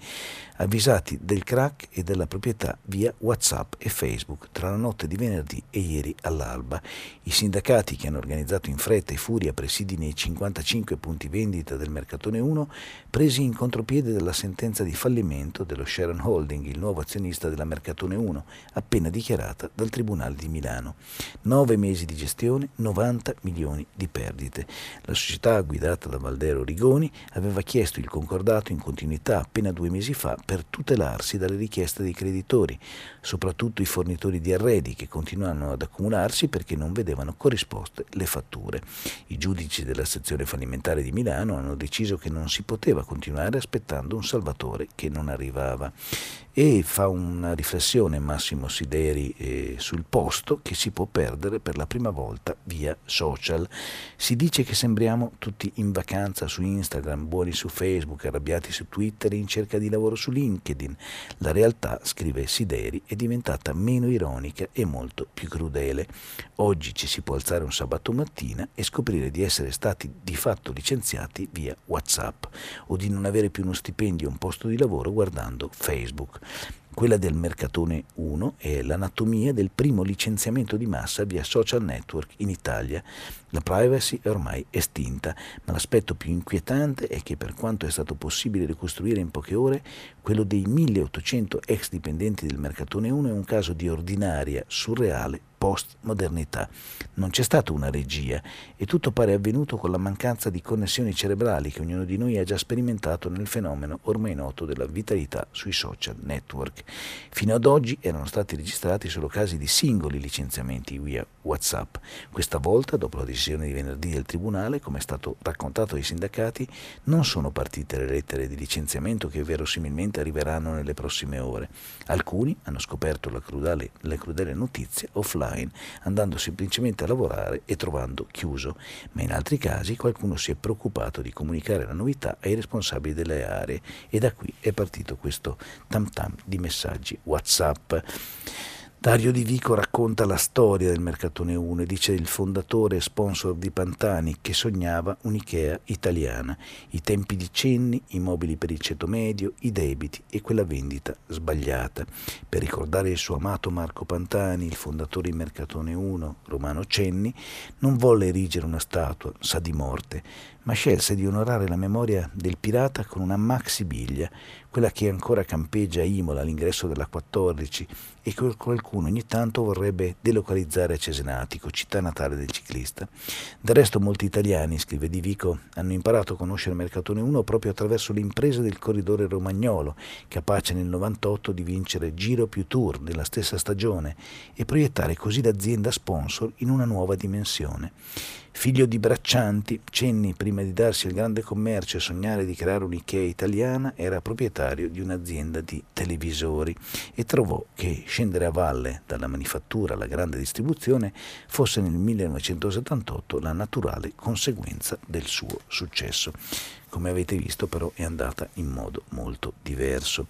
avvisati del crack e della proprietà via WhatsApp e Facebook tra la notte di venerdì e ieri all'alba. I sindacati che hanno organizzato in fretta e furia presidi nei 55 punti vendita del Mercatone 1, presi in contropiede dalla sentenza di fallimento dello Sharon Holding, il nuovo azionista della Mercatone 1, appena dichiarata dal Tribunale di Milano. Nove mesi di gestione, 90 milioni di perdite. La società guidata da Valdero Rigoni aveva chiesto il concordato in continuità appena due mesi fa per tutelarsi dalle richieste dei creditori, soprattutto i fornitori di arredi che continuavano ad accumularsi perché non vedevano corrisposte le fatture. I giudici della sezione fallimentare di Milano hanno deciso che non si poteva continuare aspettando un salvatore che non arrivava e fa una riflessione Massimo Sideri eh, sul posto che si può perdere per la prima volta via social. Si dice che sembriamo tutti in vacanza su Instagram, buoni su Facebook, arrabbiati su Twitter in cerca di lavoro su LinkedIn. La realtà, scrive Sideri, è diventata meno ironica e molto più crudele. Oggi ci si può alzare un sabato mattina e scoprire di essere stati di fatto licenziati via WhatsApp o di non avere più uno stipendio o un posto di lavoro guardando Facebook. Quella del Mercatone 1 è l'anatomia del primo licenziamento di massa via social network in Italia. La privacy è ormai estinta, ma l'aspetto più inquietante è che per quanto è stato possibile ricostruire in poche ore, quello dei 1800 ex dipendenti del Mercatone 1 è un caso di ordinaria, surreale postmodernità. Non c'è stata una regia e tutto pare avvenuto con la mancanza di connessioni cerebrali che ognuno di noi ha già sperimentato nel fenomeno ormai noto della vitalità sui social network. Fino ad oggi erano stati registrati solo casi di singoli licenziamenti via WhatsApp. Questa volta, dopo la decisione di venerdì del Tribunale, come è stato raccontato ai sindacati, non sono partite le lettere di licenziamento che verosimilmente arriveranno nelle prossime ore. Alcuni hanno scoperto la crudele, la crudele notizia offline, andando semplicemente a lavorare e trovando chiuso, ma in altri casi qualcuno si è preoccupato di comunicare la novità ai responsabili delle aree e da qui è partito questo tam tam di messaggi WhatsApp. Dario Di Vico racconta la storia del Mercatone 1 e dice il fondatore e sponsor di Pantani che sognava un'Ikea italiana, i tempi di cenni, i mobili per il ceto medio, i debiti e quella vendita sbagliata. Per ricordare il suo amato Marco Pantani, il fondatore di Mercatone 1, Romano Cenni, non volle erigere una statua, sa di morte, ma scelse di onorare la memoria del pirata con una maxi biglia, quella che ancora campeggia a Imola all'ingresso della 14 e che qualcuno ogni tanto vorrebbe delocalizzare a Cesenatico, città natale del ciclista. Del resto molti italiani, scrive Di Vico, hanno imparato a conoscere Mercatone 1 proprio attraverso le imprese del corridore romagnolo, capace nel 98 di vincere Giro più Tour della stessa stagione e proiettare così l'azienda sponsor in una nuova dimensione. Figlio di braccianti, Cenni, prima di darsi al grande commercio e sognare di creare un'Ikea italiana, era proprietario di un'azienda di televisori e trovò che scendere a valle dalla manifattura alla grande distribuzione fosse nel 1978 la naturale conseguenza del suo successo. Come avete visto però è andata in modo molto diverso.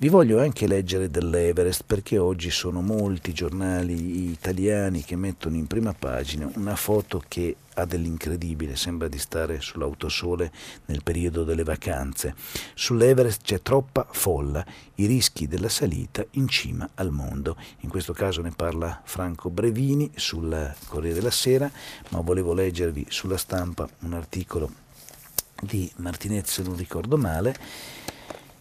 Vi voglio anche leggere dell'Everest perché oggi sono molti giornali italiani che mettono in prima pagina una foto che ha dell'incredibile, sembra di stare sull'autosole nel periodo delle vacanze. Sull'Everest c'è troppa folla, i rischi della salita in cima al mondo. In questo caso ne parla Franco Brevini sul Corriere della Sera, ma volevo leggervi sulla stampa un articolo di Martinet se non ricordo male,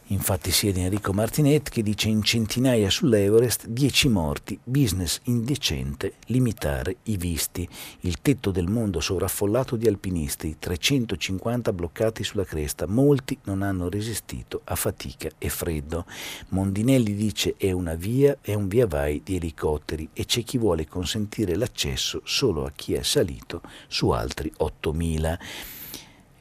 infatti sia di Enrico Martinet che dice in centinaia sull'Everest 10 morti, business indecente, limitare i visti, il tetto del mondo sovraffollato di alpinisti, 350 bloccati sulla cresta, molti non hanno resistito a fatica e freddo. Mondinelli dice è una via, è un via vai di elicotteri e c'è chi vuole consentire l'accesso solo a chi è salito su altri 8000.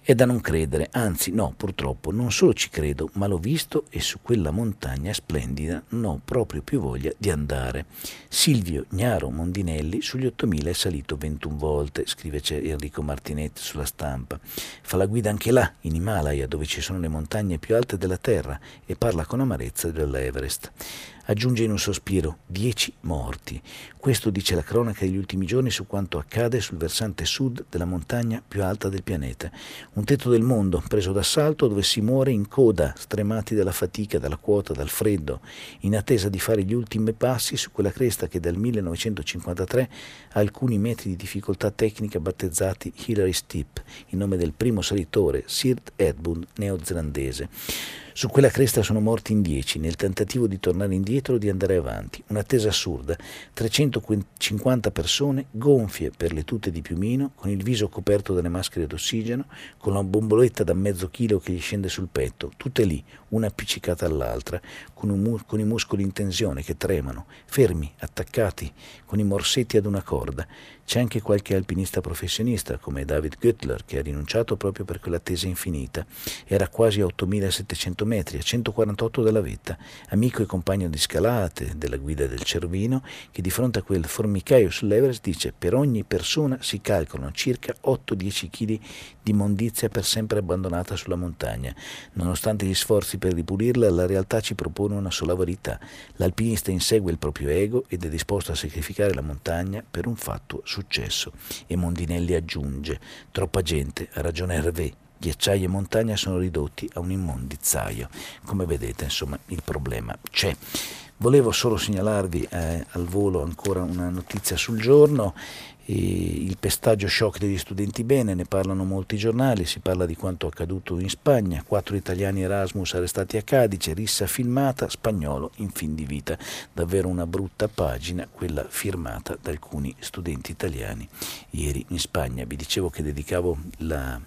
È da non credere, anzi no, purtroppo non solo ci credo, ma l'ho visto e su quella montagna splendida non ho proprio più voglia di andare. Silvio Gnaro Mondinelli sugli 8000 è salito 21 volte, scrive Enrico Martinetti sulla stampa. Fa la guida anche là, in Himalaya, dove ci sono le montagne più alte della Terra, e parla con amarezza dell'Everest. Aggiunge in un sospiro, dieci morti. Questo dice la cronaca degli ultimi giorni su quanto accade sul versante sud della montagna più alta del pianeta. Un tetto del mondo preso d'assalto dove si muore in coda, stremati dalla fatica, dalla quota, dal freddo, in attesa di fare gli ultimi passi su quella cresta che dal 1953 ha alcuni metri di difficoltà tecnica battezzati Hillary Steep, in nome del primo salitore, Sirt Edmund, neozelandese. Su quella cresta sono morti in dieci nel tentativo di tornare indietro o di andare avanti. Un'attesa assurda. 350 persone gonfie per le tute di piumino, con il viso coperto dalle maschere d'ossigeno, con la bomboletta da mezzo chilo che gli scende sul petto, tutte lì, una appiccicata all'altra, con, mu- con i muscoli in tensione che tremano, fermi, attaccati, con i morsetti ad una corda. C'è anche qualche alpinista professionista come David Göttler che ha rinunciato proprio per quell'attesa infinita. Era quasi a 8700 metri, a 148 dalla vetta, amico e compagno di scalate della guida del Cervino, che di fronte a quel formicaio sull'Everest dice per ogni persona si calcolano circa 8-10 kg di mondizia per sempre abbandonata sulla montagna. Nonostante gli sforzi per ripulirla, la realtà ci propone una sola verità. L'alpinista insegue il proprio ego ed è disposto a sacrificare la montagna per un fatto successo. E Mondinelli aggiunge, troppa gente, ha ragione Hervé, ghiacciai e montagna sono ridotti a un immondizzaio. Come vedete, insomma, il problema c'è. Volevo solo segnalarvi eh, al volo ancora una notizia sul giorno il pestaggio shock degli studenti bene, ne parlano molti giornali, si parla di quanto accaduto in Spagna, quattro italiani Erasmus arrestati a Cadice, rissa filmata, spagnolo in fin di vita. Davvero una brutta pagina, quella firmata da alcuni studenti italiani ieri in Spagna. Vi dicevo che dedicavo la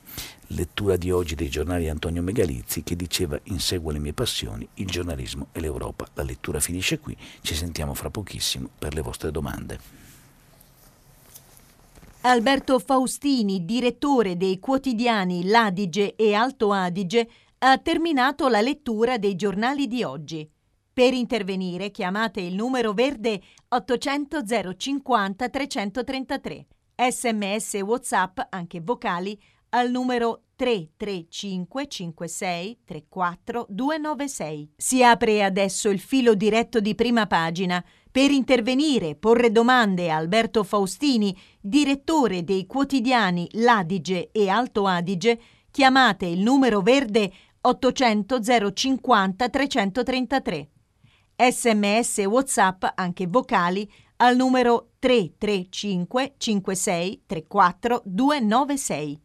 lettura di oggi dei giornali Antonio Megalizzi che diceva inseguo le mie passioni, il giornalismo e l'Europa. La lettura finisce qui, ci sentiamo fra pochissimo per le vostre domande. Alberto Faustini, direttore dei quotidiani L'Adige e Alto Adige, ha terminato la lettura dei giornali di oggi. Per intervenire chiamate il numero verde 800 050 333. Sms WhatsApp, anche vocali, al numero 335 56 34 296. Si apre adesso il filo diretto di prima pagina per intervenire, porre domande a Alberto Faustini, direttore dei quotidiani L'Adige e Alto Adige, chiamate il numero verde 800 050 333. Sms e WhatsApp, anche vocali, al numero 335 56 34 296.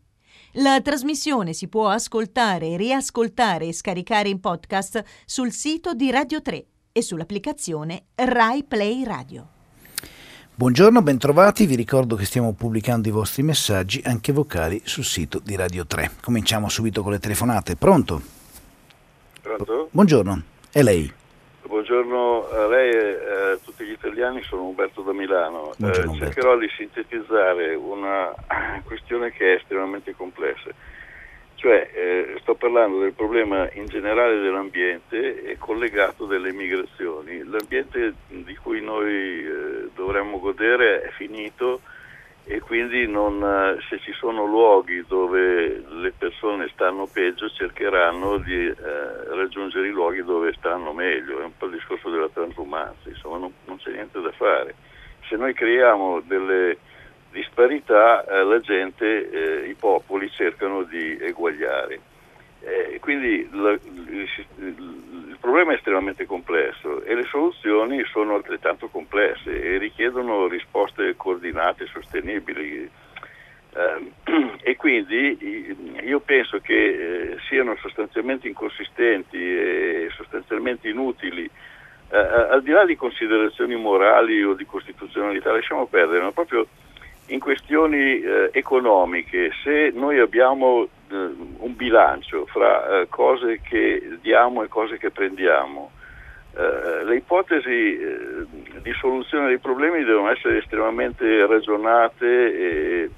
La trasmissione si può ascoltare, riascoltare e scaricare in podcast sul sito di Radio 3 e sull'applicazione Rai Play Radio. Buongiorno, bentrovati, vi ricordo che stiamo pubblicando i vostri messaggi anche vocali sul sito di Radio 3. Cominciamo subito con le telefonate. Pronto? Pronto? Buongiorno, è lei. Buongiorno a lei e a tutti gli italiani, sono Umberto da Milano. Eh, cercherò di sintetizzare una questione che è estremamente complessa. Cioè, eh, sto parlando del problema in generale dell'ambiente e collegato delle migrazioni. L'ambiente di cui noi eh, dovremmo godere è finito e quindi non, eh, se ci sono luoghi dove le persone stanno peggio cercheranno di eh, raggiungere i luoghi dove stanno meglio. È un po' il discorso della transumanza, insomma non, non c'è niente da fare. Se noi creiamo delle disparità eh, la gente, eh, i popoli cercano di eguagliare. Eh, quindi la, il, il, problema è estremamente complesso e le soluzioni sono altrettanto complesse e richiedono risposte coordinate e sostenibili. Eh, e quindi io penso che siano sostanzialmente inconsistenti e sostanzialmente inutili al di là di considerazioni morali o di costituzionalità, lasciamo perdere, ma proprio in questioni eh, economiche, se noi abbiamo eh, un bilancio fra eh, cose che diamo e cose che prendiamo, eh, le ipotesi eh, di soluzione dei problemi devono essere estremamente ragionate e,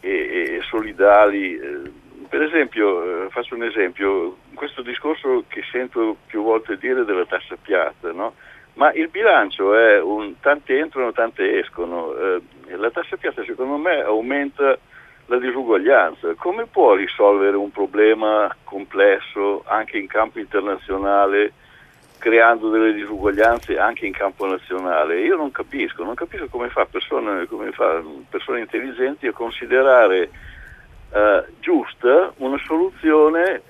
e, e solidali. Eh, per esempio, faccio un esempio, questo discorso che sento più volte dire della tassa piatta, no? Ma il bilancio è un tante entrano, tante escono. Eh, la tassa piatta secondo me aumenta la disuguaglianza. Come può risolvere un problema complesso anche in campo internazionale creando delle disuguaglianze anche in campo nazionale? Io non capisco, non capisco come fa persone, come fa persone intelligenti a considerare eh, giusta una soluzione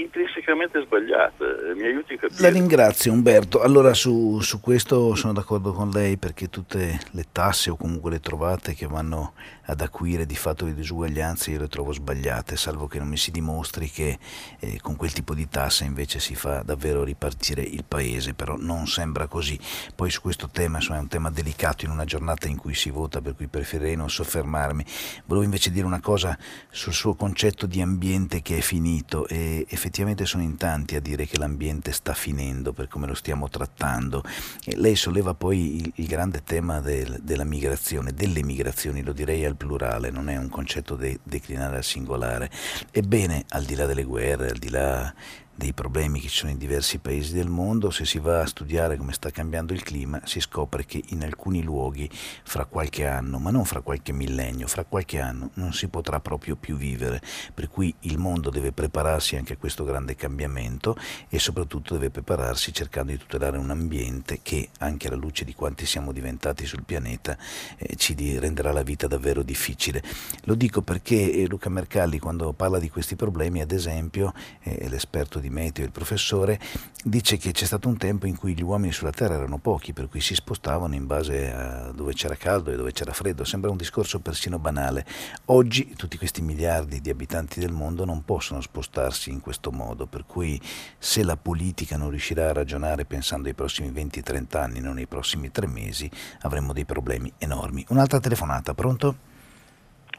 intrinsecamente sbagliata, eh, mi aiuti a capire. La ringrazio Umberto, allora su, su, questo sono d'accordo con lei perché tutte le tasse o comunque le trovate che vanno ad acuire di fatto le disuguaglianze io le trovo sbagliate, salvo che non mi si dimostri che eh, con quel tipo di tasse invece si fa davvero ripartire il paese, però non sembra così. Poi su questo tema, insomma, è un tema delicato in una giornata in cui si vota, per cui preferirei non soffermarmi. Volevo invece dire una cosa sul suo concetto di ambiente che è finito e effettivamente sono in tanti a dire che l'ambiente sta finendo per come lo stiamo trattando. E lei solleva poi il, il grande tema del, della migrazione, delle migrazioni, lo direi al plurale, non è un concetto de- declinare al singolare. Ebbene, al di là delle guerre, al di là dei problemi che ci sono in diversi paesi del mondo, se si va a studiare come sta cambiando il clima, si scopre che in alcuni luoghi fra qualche anno, ma non fra qualche millennio, fra qualche anno non si potrà proprio più vivere, per cui il mondo deve prepararsi anche a questo grande cambiamento e soprattutto deve prepararsi cercando di tutelare un ambiente che anche alla luce di quanti siamo diventati sul pianeta eh, ci renderà la vita davvero difficile. Lo dico perché eh, Luca Mercalli quando parla di questi problemi, ad esempio, eh, l'esperto di meteo, il professore, dice che c'è stato un tempo in cui gli uomini sulla Terra erano pochi, per cui si spostavano in base a dove c'era caldo e dove c'era freddo. Sembra un discorso persino banale. Oggi tutti questi miliardi di abitanti del mondo non possono spostarsi in questo modo, per cui se la politica non riuscirà a ragionare pensando ai prossimi 20-30 anni, non ai prossimi tre mesi, avremo dei problemi enormi. Un'altra telefonata, pronto?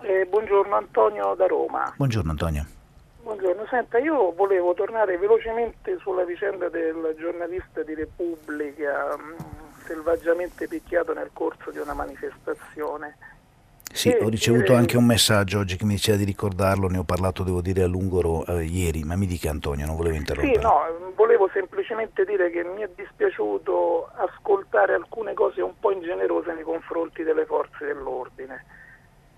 Eh, buongiorno Antonio da Roma. Buongiorno Antonio. Buongiorno, senta, io volevo tornare velocemente sulla vicenda del giornalista di Repubblica mh, mm, selvaggiamente picchiato nel corso di una manifestazione. Sì, e, ho ricevuto eh, anche un messaggio oggi che mi diceva di ricordarlo, ne ho parlato, devo dire, a lungo eh, ieri, ma mi dica Antonio, non volevo interrompere. Sì, no, volevo semplicemente dire che mi è dispiaciuto ascoltare alcune cose un po' ingenerose nei confronti delle forze dell'ordine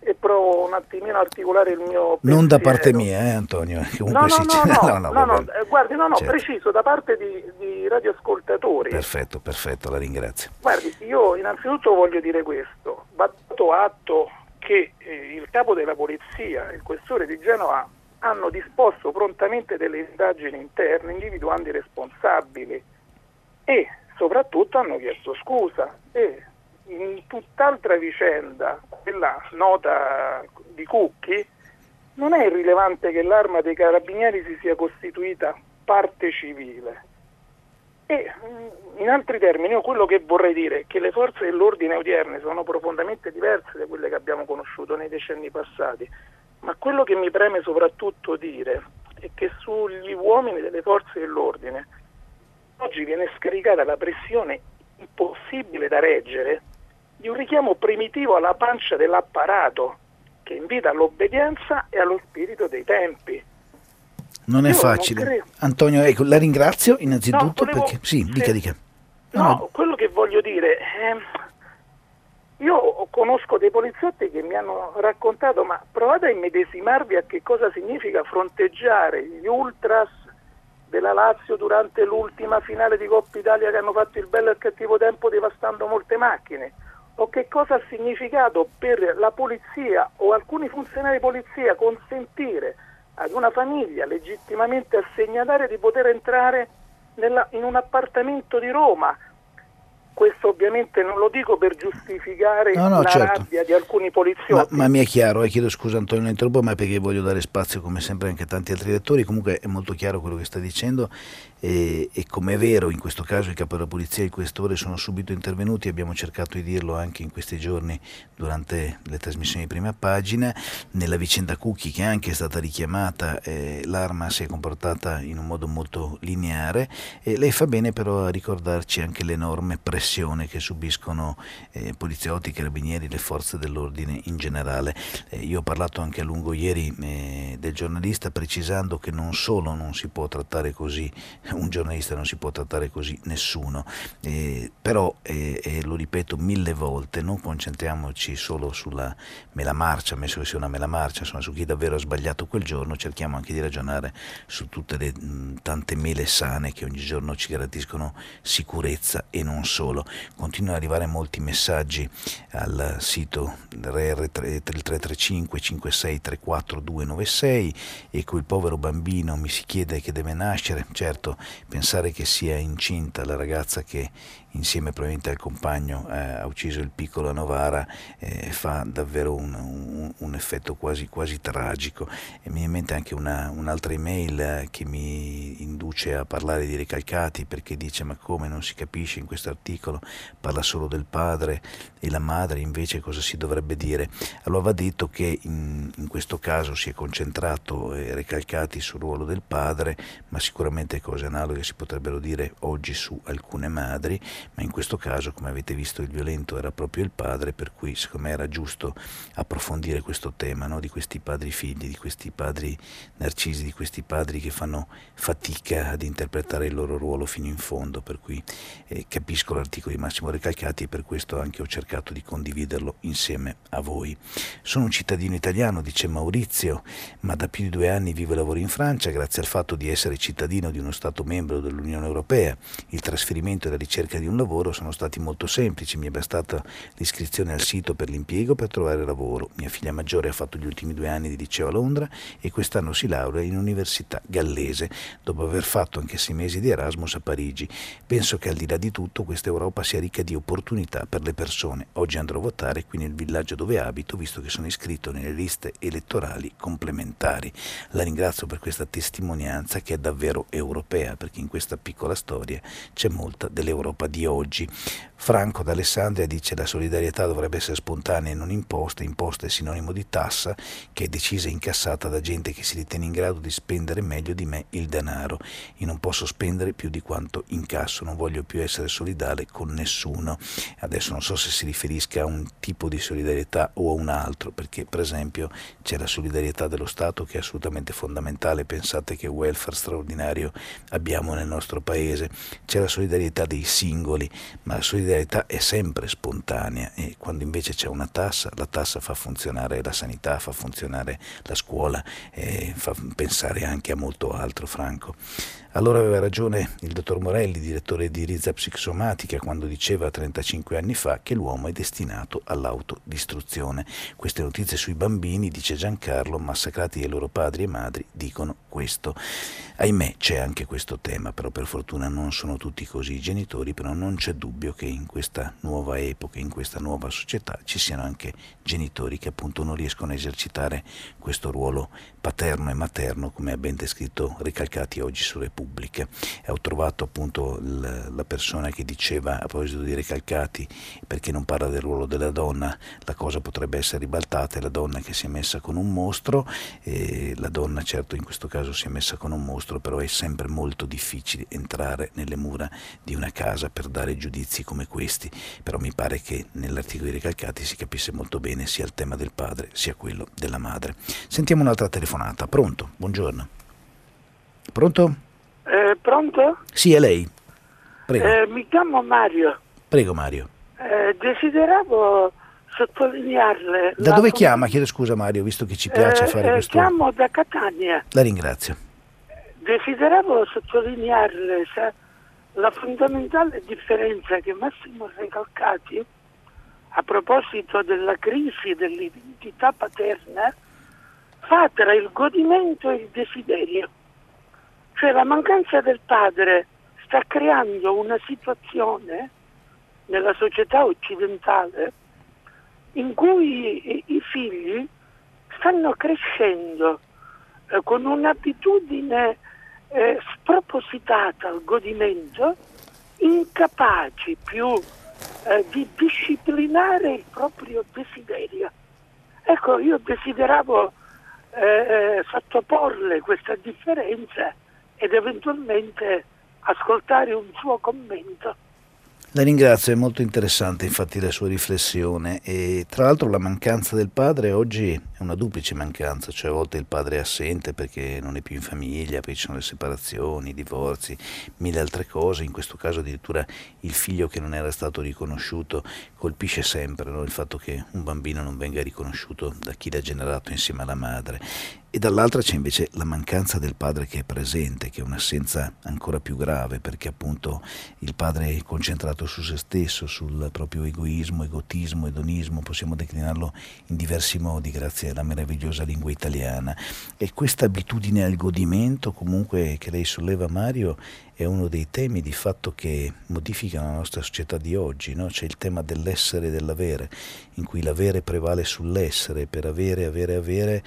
e provo un attimino a articolare il mio pensiero. Non da parte mia, eh, Antonio. Comunque no, no, no, no, no, no, eh, guardi, no, no, certo. preciso, da parte di, di radioascoltatori. Perfetto, perfetto, la ringrazio. Guardi, io innanzitutto voglio dire questo, va dato atto che eh, il capo della polizia il questore di Genova hanno disposto prontamente delle indagini interne individuando i responsabili e soprattutto hanno chiesto scusa e in tutt'altra vicenda, quella nota di Cucchi, non è irrilevante che l'arma dei carabinieri si sia costituita parte civile. E mm, in altri termini, io quello che vorrei dire è che le forze dell'ordine odierne sono profondamente diverse da quelle che abbiamo conosciuto nei decenni passati, ma quello che mi preme soprattutto dire è che sugli uomini delle forze dell'ordine oggi viene scaricata la pressione impossibile da reggere di un richiamo primitivo alla pancia dell'apparato che invita all'obbedienza e allo spirito dei tempi. Non è Io facile. Non Antonio, ecco, la ringrazio innanzitutto no, volevo, perché... Sì, dica, dica. No, no, quello che voglio dire... Eh, io conosco dei poliziotti che mi hanno raccontato, ma provate a immedesimarvi a che cosa significa fronteggiare gli ultras della Lazio durante l'ultima finale di Coppa Italia che hanno fatto il bello e il cattivo tempo devastando molte macchine o che cosa ha significato per la polizia o alcuni funzionari di polizia consentire ad una famiglia legittimamente assegnataria di poter entrare nella, in un appartamento di Roma questo ovviamente non lo dico per giustificare no, no, la certo. rabbia di alcuni poliziotti. Ma, ma mi è chiaro, e eh, chiedo scusa Antonio, interrompo, ma perché voglio dare spazio come sempre anche a tanti altri lettori, comunque è molto chiaro quello che sta dicendo e, e come è vero in questo caso il capo della polizia e il questore sono subito intervenuti, abbiamo cercato di dirlo anche in questi giorni durante le trasmissioni di prima pagina, nella vicenda Cucchi che anche è stata richiamata, eh, l'arma si è comportata in un modo molto lineare e lei fa bene però a ricordarci anche l'enorme pressione che subiscono eh, poliziotti, carabinieri, le forze dell'ordine in generale. Eh, io ho parlato anche a lungo ieri eh, del giornalista precisando che non solo non si può trattare così un giornalista, non si può trattare così nessuno, eh, però, e eh, lo ripeto mille volte, non concentriamoci solo sulla mela marcia, ammesso che sia una mela marcia, insomma su chi davvero ha sbagliato quel giorno, cerchiamo anche di ragionare su tutte le mh, tante mele sane che ogni giorno ci garantiscono sicurezza e non solo. Continuano ad arrivare molti messaggi al sito RR 335 5634 296 e quel povero bambino mi si chiede che deve nascere. Certo, pensare che sia incinta la ragazza che insieme probabilmente al compagno eh, ha ucciso il piccolo a Novara eh, fa davvero un, un, un effetto quasi, quasi, tragico. E mi viene in mente anche una, un'altra email eh, che mi induce a parlare di ricalcati perché dice ma come non si capisce in questo articolo? Parla solo del padre e la madre, invece cosa si dovrebbe dire? Allora va detto che in, in questo caso si è concentrato e recalcati sul ruolo del padre, ma sicuramente cose analoghe si potrebbero dire oggi su alcune madri, ma in questo caso, come avete visto, il violento era proprio il padre, per cui secondo me era giusto approfondire questo tema no? di questi padri figli, di questi padri narcisi, di questi padri che fanno fatica ad interpretare il loro ruolo fino in fondo, per cui eh, capisco l'articolo di Massimo Recalcati e per questo anche ho cercato di condividerlo insieme a voi. Sono un cittadino italiano, dice Maurizio, ma da più di due anni vivo e lavoro in Francia grazie al fatto di essere cittadino di uno Stato membro dell'Unione Europea. Il trasferimento e la ricerca di un lavoro sono stati molto semplici, mi è bastata l'iscrizione al sito per l'impiego per trovare lavoro. Mia figlia maggiore ha fatto gli ultimi due anni di liceo a Londra e quest'anno si laurea in università gallese, dopo aver fatto anche sei mesi di Erasmus a Parigi. Penso che al di là di tutto questa Europa sia ricca di opportunità per le persone. Oggi andrò a votare qui nel villaggio dove abito, visto che sono iscritto nelle liste elettorali complementari. La ringrazio per questa testimonianza che è davvero europea, perché in questa piccola storia c'è molta dell'Europa di oggi. Franco d'Alessandria dice la solidarietà dovrebbe essere spontanea e non imposta, imposta è sinonimo di tassa che è decisa e incassata da gente che si ritiene in grado di spendere meglio di me il denaro. Io non posso spendere più di quanto incasso, non voglio più essere solidale con nessuno. Adesso non so se si riferisca a un tipo di solidarietà o a un altro, perché per esempio c'è la solidarietà dello Stato che è assolutamente fondamentale, pensate che welfare straordinario abbiamo nel nostro paese, c'è la solidarietà dei singoli, ma la solidarietà è sempre spontanea e quando invece c'è una tassa, la tassa fa funzionare la sanità, fa funzionare la scuola e fa pensare anche a molto altro, Franco. Allora aveva ragione il dottor Morelli, direttore di Rizza Psicosomatica, quando diceva 35 anni fa che l'uomo è destinato all'autodistruzione. Queste notizie sui bambini, dice Giancarlo, massacrati dai loro padri e madri, dicono questo. Ahimè c'è anche questo tema, però per fortuna non sono tutti così i genitori, però non c'è dubbio che in questa nuova epoca, in questa nuova società ci siano anche genitori che appunto non riescono a esercitare questo ruolo paterno e materno, come ha ben descritto Ricalcati oggi su Repubblica. E ho trovato appunto l- la persona che diceva a proposito di Recalcati, perché non parla del ruolo della donna, la cosa potrebbe essere ribaltata, è la donna che si è messa con un mostro, la donna certo in questo caso si è messa con un mostro, però è sempre molto difficile entrare nelle mura di una casa per dare giudizi come questi, però mi pare che nell'articolo di Recalcati si capisse molto bene sia il tema del padre sia quello della madre. Sentiamo un'altra telefonata, pronto? Buongiorno. Pronto? Eh, pronto? Sì, è lei. Prego. Eh, mi chiamo Mario. Prego Mario. Eh, desideravo sottolinearle... Da dove fond- chiama? Chiedo scusa Mario, visto che ci piace eh, fare eh, questo... Chiamo da Catania. La ringrazio. Desideravo sottolinearle se la fondamentale differenza che Massimo Recalcati, a proposito della crisi dell'identità paterna, fa tra il godimento e il desiderio. Cioè la mancanza del padre sta creando una situazione nella società occidentale in cui i, figli stanno crescendo eh, con un'abitudine eh, spropositata al godimento, incapaci più eh, di disciplinare il proprio desiderio. Ecco, io desideravo eh, sottoporle questa differenza ed eventualmente ascoltare un suo commento. La ringrazio, è molto interessante infatti la sua riflessione e tra l'altro la mancanza del padre oggi è una duplice mancanza, cioè a volte il padre è assente perché non è più in famiglia, poi ci sono le separazioni, i divorzi, mille altre cose, in questo caso addirittura il figlio che non era stato riconosciuto colpisce sempre no? il fatto che un bambino non venga riconosciuto da chi l'ha generato insieme alla madre e dall'altra c'è invece la mancanza del padre che è presente, che è un'assenza ancora più grave, perché appunto il padre è concentrato su se stesso, sul proprio egoismo, egotismo, edonismo, possiamo declinarlo in diversi modi grazie alla meravigliosa lingua italiana. E questa abitudine al godimento comunque che lei solleva Mario è uno dei temi di fatto che modificano la nostra società di oggi, no? c'è il tema dell'essere e dell'avere, in cui l'avere prevale sull'essere, per avere, avere, avere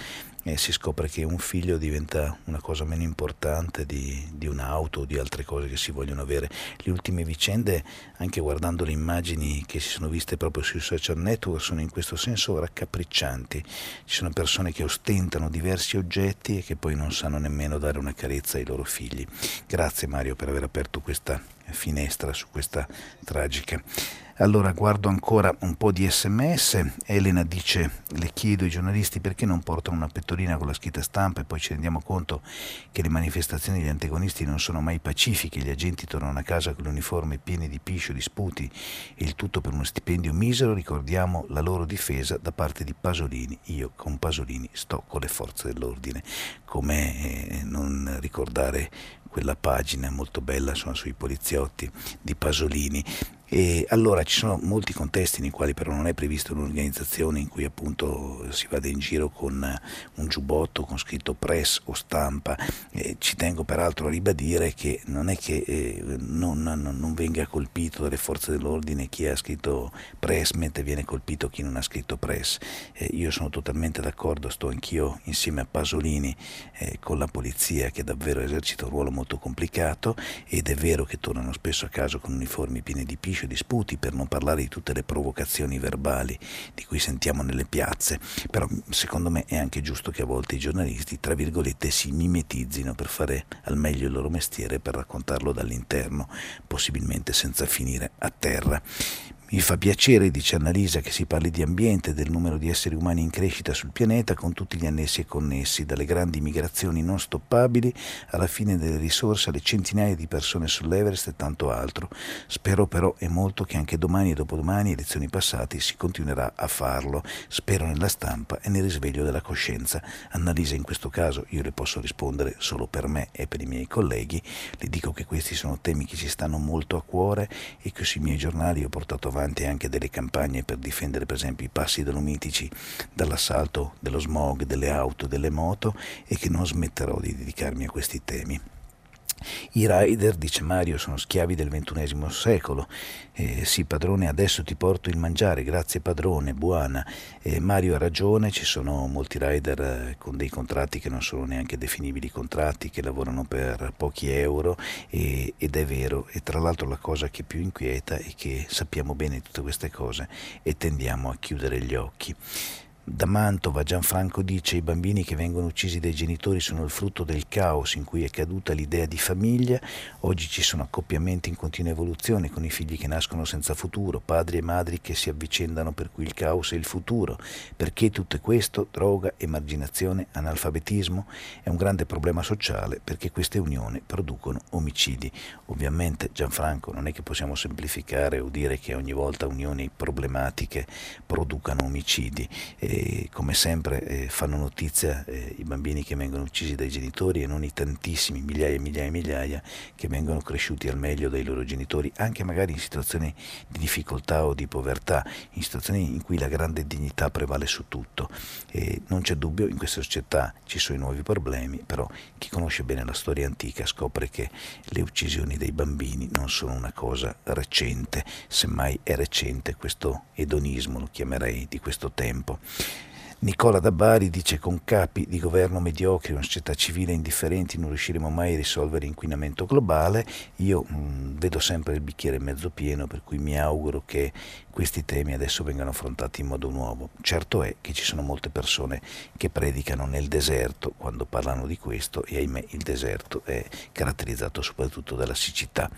e si scopre che un figlio diventa una cosa meno importante di, di un'auto o di altre cose che si vogliono avere. Le ultime vicende, anche guardando le immagini che si sono viste proprio sui social network, sono in questo senso raccapriccianti. Ci sono persone che ostentano diversi oggetti e che poi non sanno nemmeno dare una carezza ai loro figli. Grazie Mario per aver aperto questa finestra su questa tragica. Allora guardo ancora un po' di sms. Elena dice: Le chiedo ai giornalisti perché non portano una pettorina con la scritta stampa e poi ci rendiamo conto che le manifestazioni degli antagonisti non sono mai pacifiche. Gli agenti tornano a casa con l'uniforme pieni di piscio, di sputi e il tutto per uno stipendio misero. Ricordiamo la loro difesa da parte di Pasolini. Io con Pasolini sto con le forze dell'ordine. Come eh, non ricordare quella pagina molto bella insomma, sui poliziotti di Pasolini e allora ci sono molti contesti nei quali però non è prevista un'organizzazione in cui appunto si vada in giro con un giubbotto con scritto press o stampa. Eh, ci tengo peraltro a ribadire che non è che eh, non, non, non, venga colpito dalle forze dell'ordine chi ha scritto press mentre viene colpito chi non ha scritto press. Eh, io sono totalmente d'accordo, sto anch'io insieme a Pasolini eh, con la polizia che davvero esercita un ruolo molto complicato ed è vero che tornano spesso a casa con uniformi pieni di piscio e disputi, per non parlare di tutte le provocazioni verbali di cui sentiamo nelle piazze, però secondo me è anche giusto che a volte i giornalisti, tra virgolette, si mimetizzino per fare al meglio il loro mestiere, per raccontarlo dall'interno, possibilmente senza finire a terra. Mi fa piacere, dice Annalisa, che si parli di ambiente, del numero di esseri umani in crescita sul pianeta con tutti gli annessi e connessi, dalle grandi migrazioni non stoppabili alla fine delle risorse alle centinaia di persone sull'Everest e tanto altro. Spero però e molto che anche domani e dopodomani, elezioni passate, si continuerà a farlo. Spero nella stampa e nel risveglio della coscienza. Annalisa in questo caso io le posso rispondere solo per me e per i miei colleghi. Le dico che questi sono temi che ci stanno molto a cuore e che sui miei giornali ho portato avanti avanti anche delle campagne per difendere per esempio i passi dolomitici dall'assalto dello smog, delle auto, delle moto e che non smetterò di dedicarmi a questi temi. I rider, dice Mario, sono schiavi del ventunesimo secolo. Eh, sì, padrone, adesso ti porto il mangiare, grazie padrone, buona. Eh, Mario ha ragione, ci sono molti rider eh, con dei contratti che non sono neanche definibili contratti, che lavorano per pochi euro e, ed è vero. E tra l'altro la cosa che più inquieta è che sappiamo bene tutte queste cose e tendiamo a chiudere gli occhi. Da Mantova Gianfranco dice i bambini che vengono uccisi dai genitori sono il frutto del caos in cui è caduta l'idea di famiglia, oggi ci sono accoppiamenti in continua evoluzione con i figli che nascono senza futuro, padri e madri che si avvicendano per cui il caos è il futuro. Perché tutto questo? Droga, emarginazione, analfabetismo? È un grande problema sociale perché queste unioni producono omicidi. Ovviamente Gianfranco non è che possiamo semplificare o dire che ogni volta unioni problematiche producano omicidi. E come sempre eh, fanno notizia eh, i bambini che vengono uccisi dai genitori e non i tantissimi, migliaia e migliaia e migliaia, che vengono cresciuti al meglio dai loro genitori, anche magari in situazioni di difficoltà o di povertà, in situazioni in cui la grande dignità prevale su tutto. E non c'è dubbio, in questa società ci sono i nuovi problemi, però chi conosce bene la storia antica scopre che le uccisioni dei bambini non sono una cosa recente, semmai è recente questo edonismo, lo chiamerei, di questo tempo. Nicola da Bari dice con capi di governo mediocri, una società civile indifferenti non riusciremo mai a risolvere l'inquinamento globale. Io mh, mm, vedo sempre il bicchiere mezzo pieno, per cui mi auguro che questi temi adesso vengano affrontati in modo nuovo. Certo è che ci sono molte persone che predicano nel deserto quando parlano di questo e ahimè il deserto è caratterizzato soprattutto dalla siccità.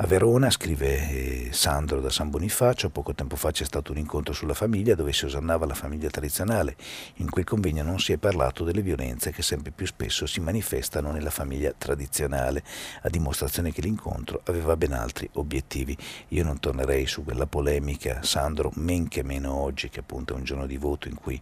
A Verona, scrive eh, Sandro da San Bonifacio, poco tempo fa c'è stato un incontro sulla famiglia dove si osannava la famiglia tradizionale. In quel convegno non si è parlato delle violenze che sempre più spesso si manifestano nella famiglia tradizionale, a dimostrazione che l'incontro aveva ben altri obiettivi. Io non tornerei su quella polemica, Sandro, men che meno oggi, che appunto è un giorno di voto in cui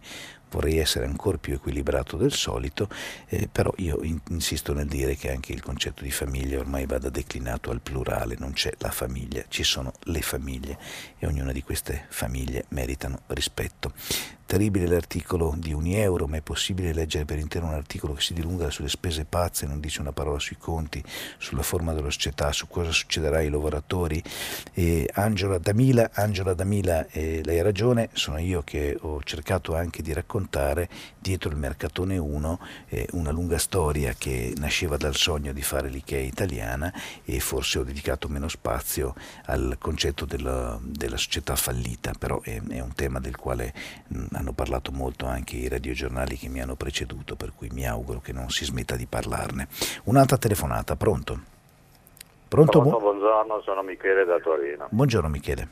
vorrei essere ancora più equilibrato del solito, eh, però io in, insisto nel dire che anche il concetto di famiglia ormai vada declinato al plurale, non c'è la famiglia, ci sono le famiglie e ognuna di queste famiglie meritano rispetto. Terribile l'articolo di Unieuro, ma è possibile leggere per intero un articolo che si dilunga sulle spese pazze, non dice una parola sui conti, sulla forma della società, su cosa succederà ai lavoratori. E Angela Damila, Angela Damila eh, lei ha ragione, sono io che ho cercato anche di raccontare dietro il Mercatone 1 eh, una lunga storia che nasceva dal sogno di fare l'IKEA italiana e forse ho dedicato meno spazio al concetto della, della società fallita, però è, è, un tema del quale mh, hanno parlato molto anche i radiogiornali che mi hanno preceduto, per cui mi auguro che non si smetta di parlarne. Un'altra telefonata, pronto? Pronto? Pronto buongiorno, sono Michele da Torino. Buongiorno Michele.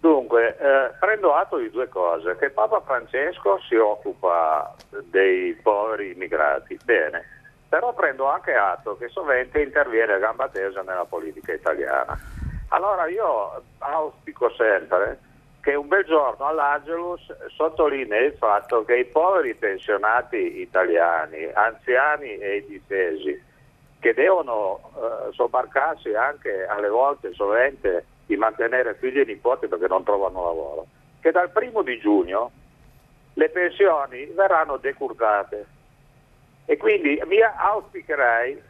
Dunque, eh, prendo atto di due cose, che Papa Francesco si occupa dei poveri immigrati, bene, però prendo anche atto che sovente interviene a gamba tesa nella politica italiana. Allora io auspico sempre che un bel giorno all'Angelus sottolinei il fatto che i poveri pensionati italiani, anziani e difesi, che devono eh, sobbarcarsi anche alle volte sovente di mantenere figli e nipoti perché non trovano lavoro, che dal primo di giugno le pensioni verranno decurtate. E quindi mi auspicherei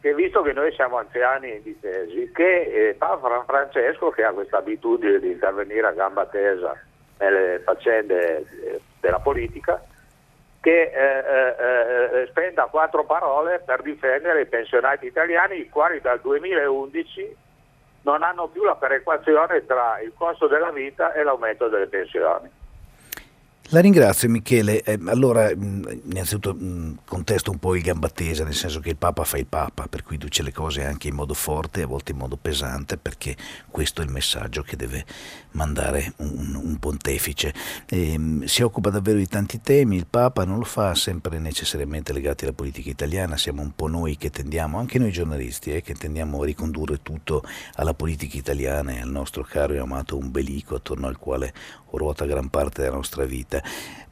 che visto che noi siamo anziani e indifesi, che eh, Papa Francesco, che ha questa abitudine di intervenire a gamba tesa nelle faccende eh, della politica, che eh, eh, eh, spenda quattro parole per difendere i pensionati italiani, i quali dal 2011 non hanno più la perequazione tra il costo della vita e l'aumento delle pensioni. La ringrazio Michele. Eh, allora, mh, innanzitutto mh, contesto un po' il gambattese, nel senso che il Papa fa il Papa, per cui dice le cose anche in modo forte, a volte in modo pesante, perché questo è il messaggio che deve mandare un, un pontefice. E, mh, si occupa davvero di tanti temi, il Papa non lo fa sempre necessariamente legati alla politica italiana, siamo un po' noi che tendiamo, anche noi giornalisti, eh, che tendiamo a ricondurre tutto alla politica italiana e al nostro caro e amato ombelico attorno al quale ruota gran parte della nostra vita.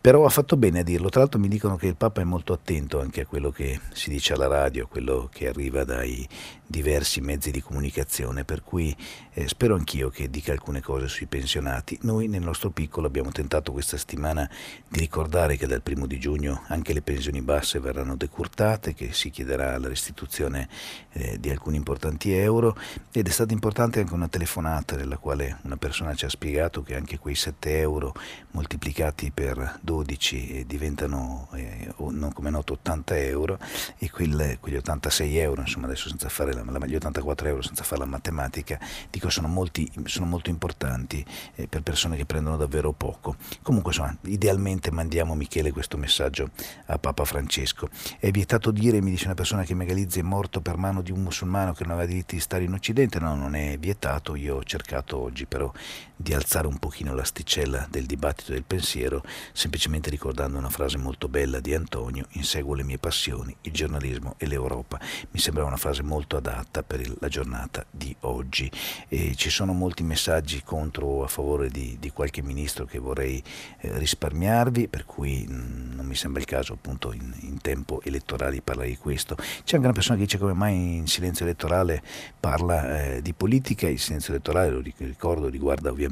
Però ha fatto bene a dirlo, tra l'altro mi dicono che il Papa è molto attento anche a quello che si dice alla radio, a quello che arriva dai diversi mezzi di comunicazione, per cui eh, spero anch'io che dica alcune cose sui pensionati. Noi nel nostro piccolo abbiamo tentato questa settimana di ricordare che dal primo di giugno anche le pensioni basse verranno decurtate, che si chiederà la restituzione eh, di alcuni importanti euro ed è stata importante anche una telefonata nella quale una persona ci ha spiegato che anche quei 7 euro moltiplicati per 12 12 diventano eh, come noto 80 euro e quel, quegli 86 euro, insomma adesso senza fare la, gli 84 euro senza fare la matematica, dico sono, molti, sono molto importanti eh, per persone che prendono davvero poco. Comunque insomma, idealmente mandiamo Michele questo messaggio a Papa Francesco. È vietato dire, mi dice una persona che Megalizzi è morto per mano di un musulmano che non aveva diritti di stare in Occidente, no, non è vietato, io ho cercato oggi però di alzare un pochino l'asticella del dibattito del pensiero, semplicemente ricordando una frase molto bella di Antonio, inseguo le mie passioni, il giornalismo e l'Europa. Mi sembra una frase molto adatta per la giornata di oggi. E ci sono molti messaggi contro o a favore di, di qualche ministro che vorrei eh, risparmiarvi, per cui mh, mm, non mi sembra il caso appunto in, in tempo elettorale di parlare di questo. C'è anche una persona che dice come mai in silenzio elettorale parla eh, di politica, il silenzio elettorale, lo ricordo, riguarda ovviamente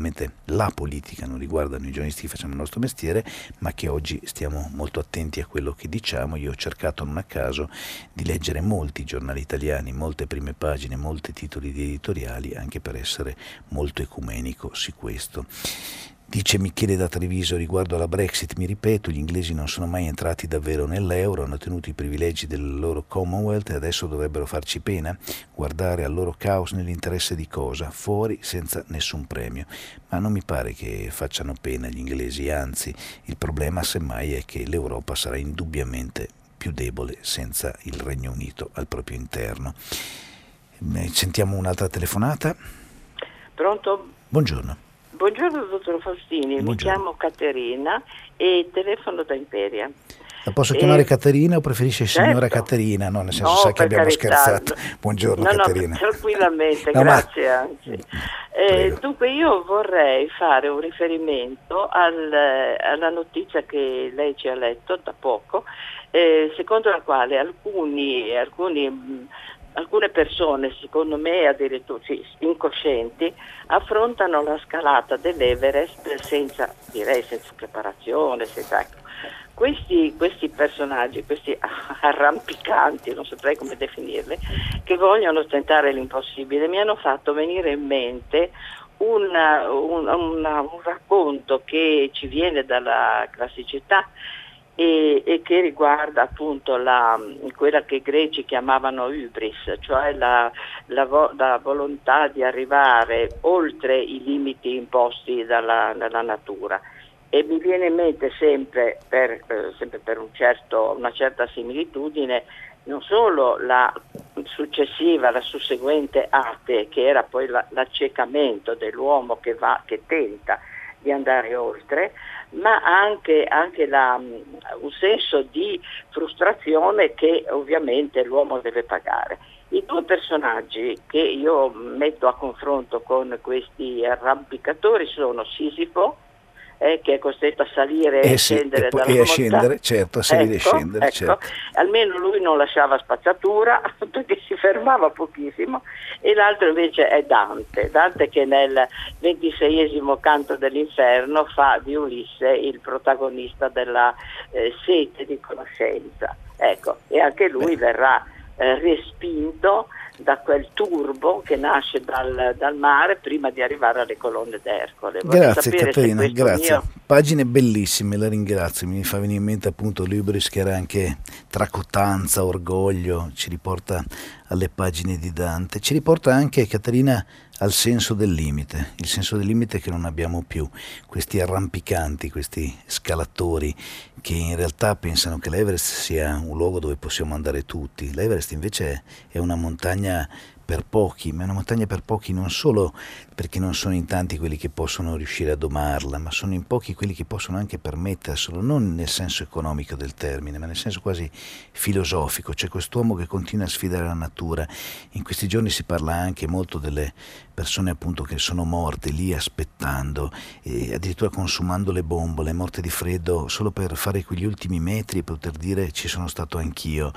la politica, non riguarda noi giornalisti che facciamo il nostro mestiere, ma che oggi stiamo molto attenti a quello che diciamo. Io ho cercato non a caso di leggere molti giornali italiani, molte prime pagine, molti titoli di editoriali, anche per essere molto ecumenico su questo. Dice Michele da Treviso riguardo alla Brexit, mi ripeto, gli inglesi non sono mai entrati davvero nell'euro, hanno tenuto i privilegi del loro Commonwealth e adesso dovrebbero farci pena, guardare al loro caos nell'interesse di cosa? Fuori senza nessun premio. Ma non mi pare che facciano pena gli inglesi, anzi il problema semmai è che l'Europa sarà indubbiamente più debole senza il Regno Unito al proprio interno. Eh, sentiamo un'altra telefonata. Pronto? Buongiorno. Buongiorno dottor Faustini, Buongiorno. mi chiamo Caterina e telefono da Imperia. La posso chiamare Caterina o preferisce signora certo. Caterina? No, nel senso no, sa che abbiamo carità. scherzato. Buongiorno no, Caterina. No, tranquillamente, no, grazie ma... anzi. Eh, dunque io vorrei fare un riferimento al, alla notizia che lei ci ha letto da poco, eh, secondo la quale alcuni, alcuni alcune persone, secondo me addirittura sì, incoscienti, affrontano la scalata dell'Everest senza, direi, senza preparazione, senza, ecco. questi, questi, personaggi, questi arrampicanti, non saprei come definirli, che vogliono tentare l'impossibile, mi hanno fatto venire in mente una, una, una, un racconto che ci viene dalla classicità e, e che riguarda appunto la, quella che i greci chiamavano hybris, cioè la, la, la, volontà di arrivare oltre i limiti imposti dalla, dalla natura. E mi viene in mente sempre per, eh, sempre per un certo, una certa similitudine non solo la successiva, la susseguente arte, che era poi la, l'accecamento dell'uomo che, va, che tenta di andare oltre, ma anche, anche la, un senso di frustrazione che ovviamente l'uomo deve pagare. I due personaggi che io metto a confronto con questi arrampicatori sono Sisifo, eh, che è costretto a salire e, eh sì, scendere e, dalla e a scendere, certo, a salire ecco, e scendere. Ecco. Certo. Almeno lui non lasciava spazzatura perché si fermava pochissimo e l'altro invece è Dante, Dante che nel ventiseiesimo canto dell'inferno fa di Ulisse il protagonista della eh, sete di conoscenza. Ecco, e anche lui Beh. verrà eh, respinto da quel turbo che nasce dal, dal, mare prima di arrivare alle colonne d'Ercole. Vorrei grazie Caterina, grazie. Mio... Pagine bellissime, la ringrazio. Mi fa venire in mente appunto Libris che era anche tracotanza, orgoglio, ci riporta alle pagine di Dante. Ci riporta anche Caterina al senso del limite, il senso del limite che non abbiamo più, questi arrampicanti, questi scalatori che in realtà pensano che l'Everest sia un luogo dove possiamo andare tutti. L'Everest invece è una montagna per pochi, ma è una montagna per pochi non solo perché non sono in tanti quelli che possono riuscire a domarla, ma sono in pochi quelli che possono anche permetterselo, non nel senso economico del termine, ma nel senso quasi filosofico. C'è quest'uomo che continua a sfidare la natura. In questi giorni si parla anche molto delle persone appunto che sono morte lì aspettando, addirittura consumando le bombole, morte di freddo, solo per fare quegli ultimi metri e poter dire ci sono stato anch'io.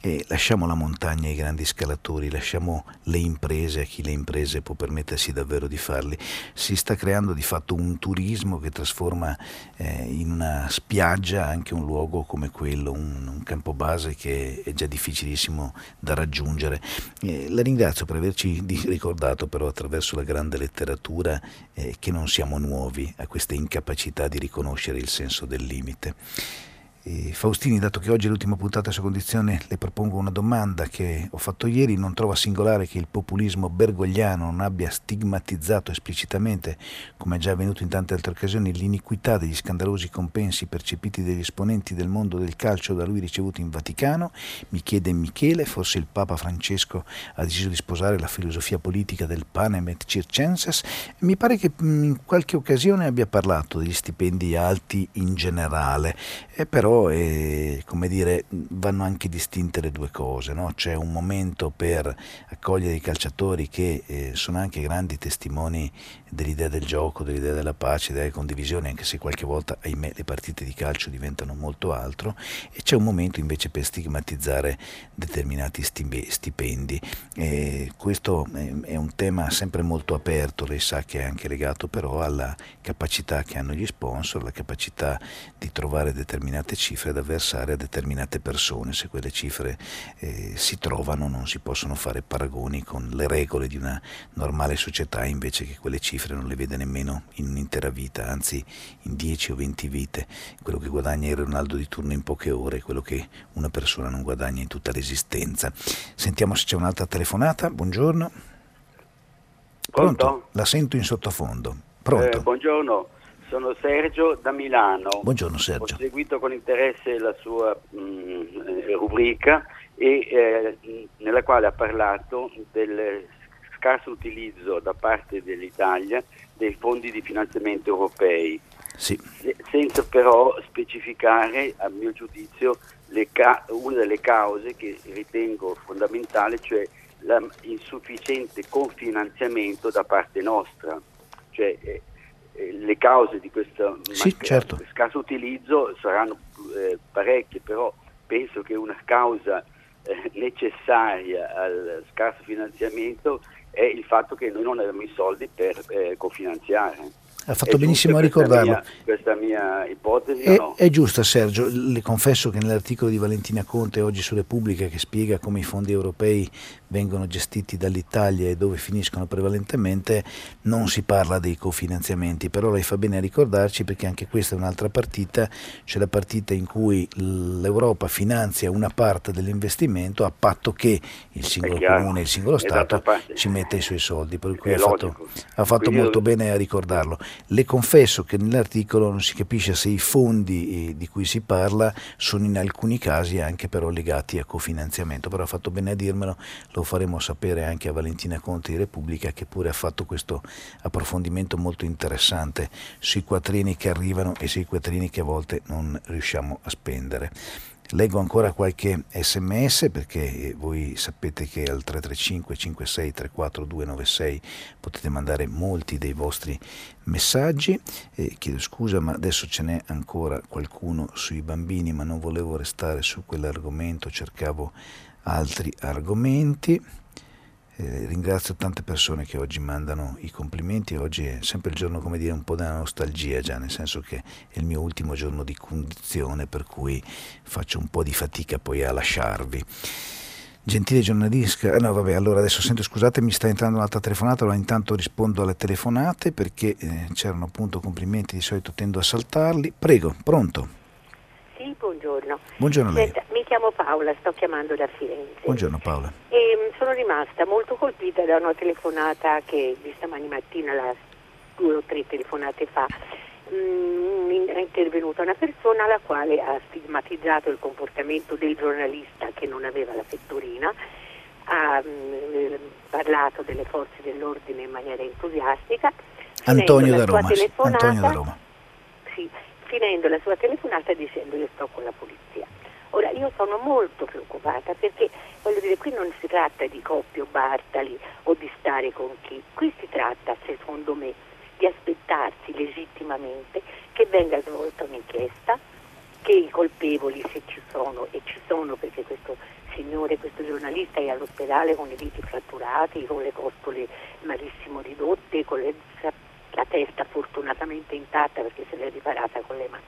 E lasciamo la montagna ai grandi scalatori, lasciamo le imprese a chi le imprese può permettersi davvero di farli. Si sta creando di fatto un turismo che trasforma eh, in una spiaggia anche un luogo come quello, un, un campo base che è già difficilissimo da raggiungere. Eh, la ringrazio per averci ricordato però attraverso la grande letteratura eh, che non siamo nuovi a questa incapacità di riconoscere il senso del limite. E Faustini, dato che oggi è l'ultima puntata su condizione, le propongo una domanda che ho fatto ieri. Non trova singolare che il populismo bergogliano non abbia stigmatizzato esplicitamente, come è già avvenuto in tante altre occasioni, l'iniquità degli scandalosi compensi percepiti dagli esponenti del mondo del calcio da lui ricevuti in Vaticano? Mi chiede Michele, forse il Papa Francesco ha deciso di sposare la filosofia politica del panem et circenses? Mi pare che in qualche occasione abbia parlato degli stipendi alti in generale, eh, però però eh, come dire, vanno anche distinte le due cose, no? c'è un momento per accogliere i calciatori che eh, sono anche grandi testimoni dell'idea del gioco, dell'idea della pace, della condivisione, anche se qualche volta, ahimè, le partite di calcio diventano molto altro, e c'è un momento invece per stigmatizzare determinati stipendi. E questo è un tema sempre molto aperto, lei sa che è anche legato però alla capacità che hanno gli sponsor, alla capacità di trovare determinate cifre da versare a determinate persone. Se quelle cifre eh, si trovano non si possono fare paragoni con le regole di una normale società invece che quelle cifre non le vede nemmeno in un'intera vita, anzi in 10 o 20 vite. Quello che guadagna il Ronaldo di turno in poche ore è quello che una persona non guadagna in tutta l'esistenza. Sentiamo se c'è un'altra telefonata. Buongiorno. Pronto? Pronto? La sento in sottofondo. Pronto? Eh, buongiorno sono Sergio da Milano. Buongiorno Sergio. Ho seguito con interesse la sua mh, mm, rubrica e, eh, nella quale ha parlato del scarso utilizzo da parte dell'Italia dei fondi di finanziamento europei, sì. senza però specificare, a mio giudizio, ca- una delle cause che ritengo fondamentale, cioè l'insufficiente confinanziamento da parte nostra. Cioè, eh, le cause di questo sì, certo. scarso utilizzo saranno eh, parecchie, però penso che una causa eh, necessaria al scarso finanziamento è il fatto che noi non abbiamo i soldi per eh, cofinanziare. Ha fatto benissimo a ricordarlo. Mia, questa mia ipotesi è, no? è, giusta Sergio, le confesso che nell'articolo di Valentina Conte oggi su Repubblica che spiega come i fondi europei vengono gestiti dall'Italia e dove finiscono prevalentemente non si parla dei cofinanziamenti, però lei fa bene a ricordarci perché anche questa è un'altra partita, c'è la partita in cui l'Europa finanzia una parte dell'investimento a patto che il singolo comune, il singolo Stato ci metta i suoi soldi, per cui ha fatto, ha fatto molto bene a ricordarlo. Le confesso che nell'articolo non si capisce se i fondi eh, di cui si parla sono in alcuni casi anche però legati a cofinanziamento, però ha fatto bene a dirmelo, lo faremo sapere anche a Valentina Conte di Repubblica che pure ha fatto questo approfondimento molto interessante sui quattrini che arrivano e sui quattrini che a volte non riusciamo a spendere. Leggo ancora qualche sms perché voi sapete che al 335 56 34 296 potete mandare molti dei vostri messaggi. Eh, chiedo scusa ma adesso ce n'è ancora qualcuno sui bambini ma non volevo restare su quell'argomento, cercavo altri argomenti. Eh, ringrazio tante persone che oggi mandano i complimenti, oggi è sempre il giorno come dire un po' della nostalgia già, nel senso che è il mio ultimo giorno di condizione per cui faccio un po' di fatica poi a lasciarvi. Gentile giornalista, no vabbè, allora adesso sento scusate, mi sta entrando un'altra telefonata, allora intanto rispondo alle telefonate perché eh, c'erano appunto complimenti, di solito tendo a saltarli. Prego, pronto? Buongiorno. A lei. Senta, mi chiamo Paola, sto chiamando da Firenze. Buongiorno Paola. E mm, sono rimasta molto colpita da una telefonata che di stamani mattina, la, due o tre telefonate fa, mh, mm, è intervenuta una persona la quale ha stigmatizzato il comportamento del giornalista che non aveva la fettorina, ha mh, mm, parlato delle forze dell'ordine in maniera entusiastica. Antonio da Roma. Antonio da Roma. Sì, finendo la sua telefonata dicendo io sto con la polizia. Ora io sono molto preoccupata perché voglio dire qui non si tratta di coppie o Bartali o di stare con chi, qui si tratta secondo me di aspettarsi legittimamente che venga svolta un'inchiesta, che i colpevoli se ci sono e ci sono perché questo signore, questo giornalista è all'ospedale con i diti fratturati, con le costole malissimo ridotte, con le la testa fortunatamente intatta perché se l'è riparata con le mani,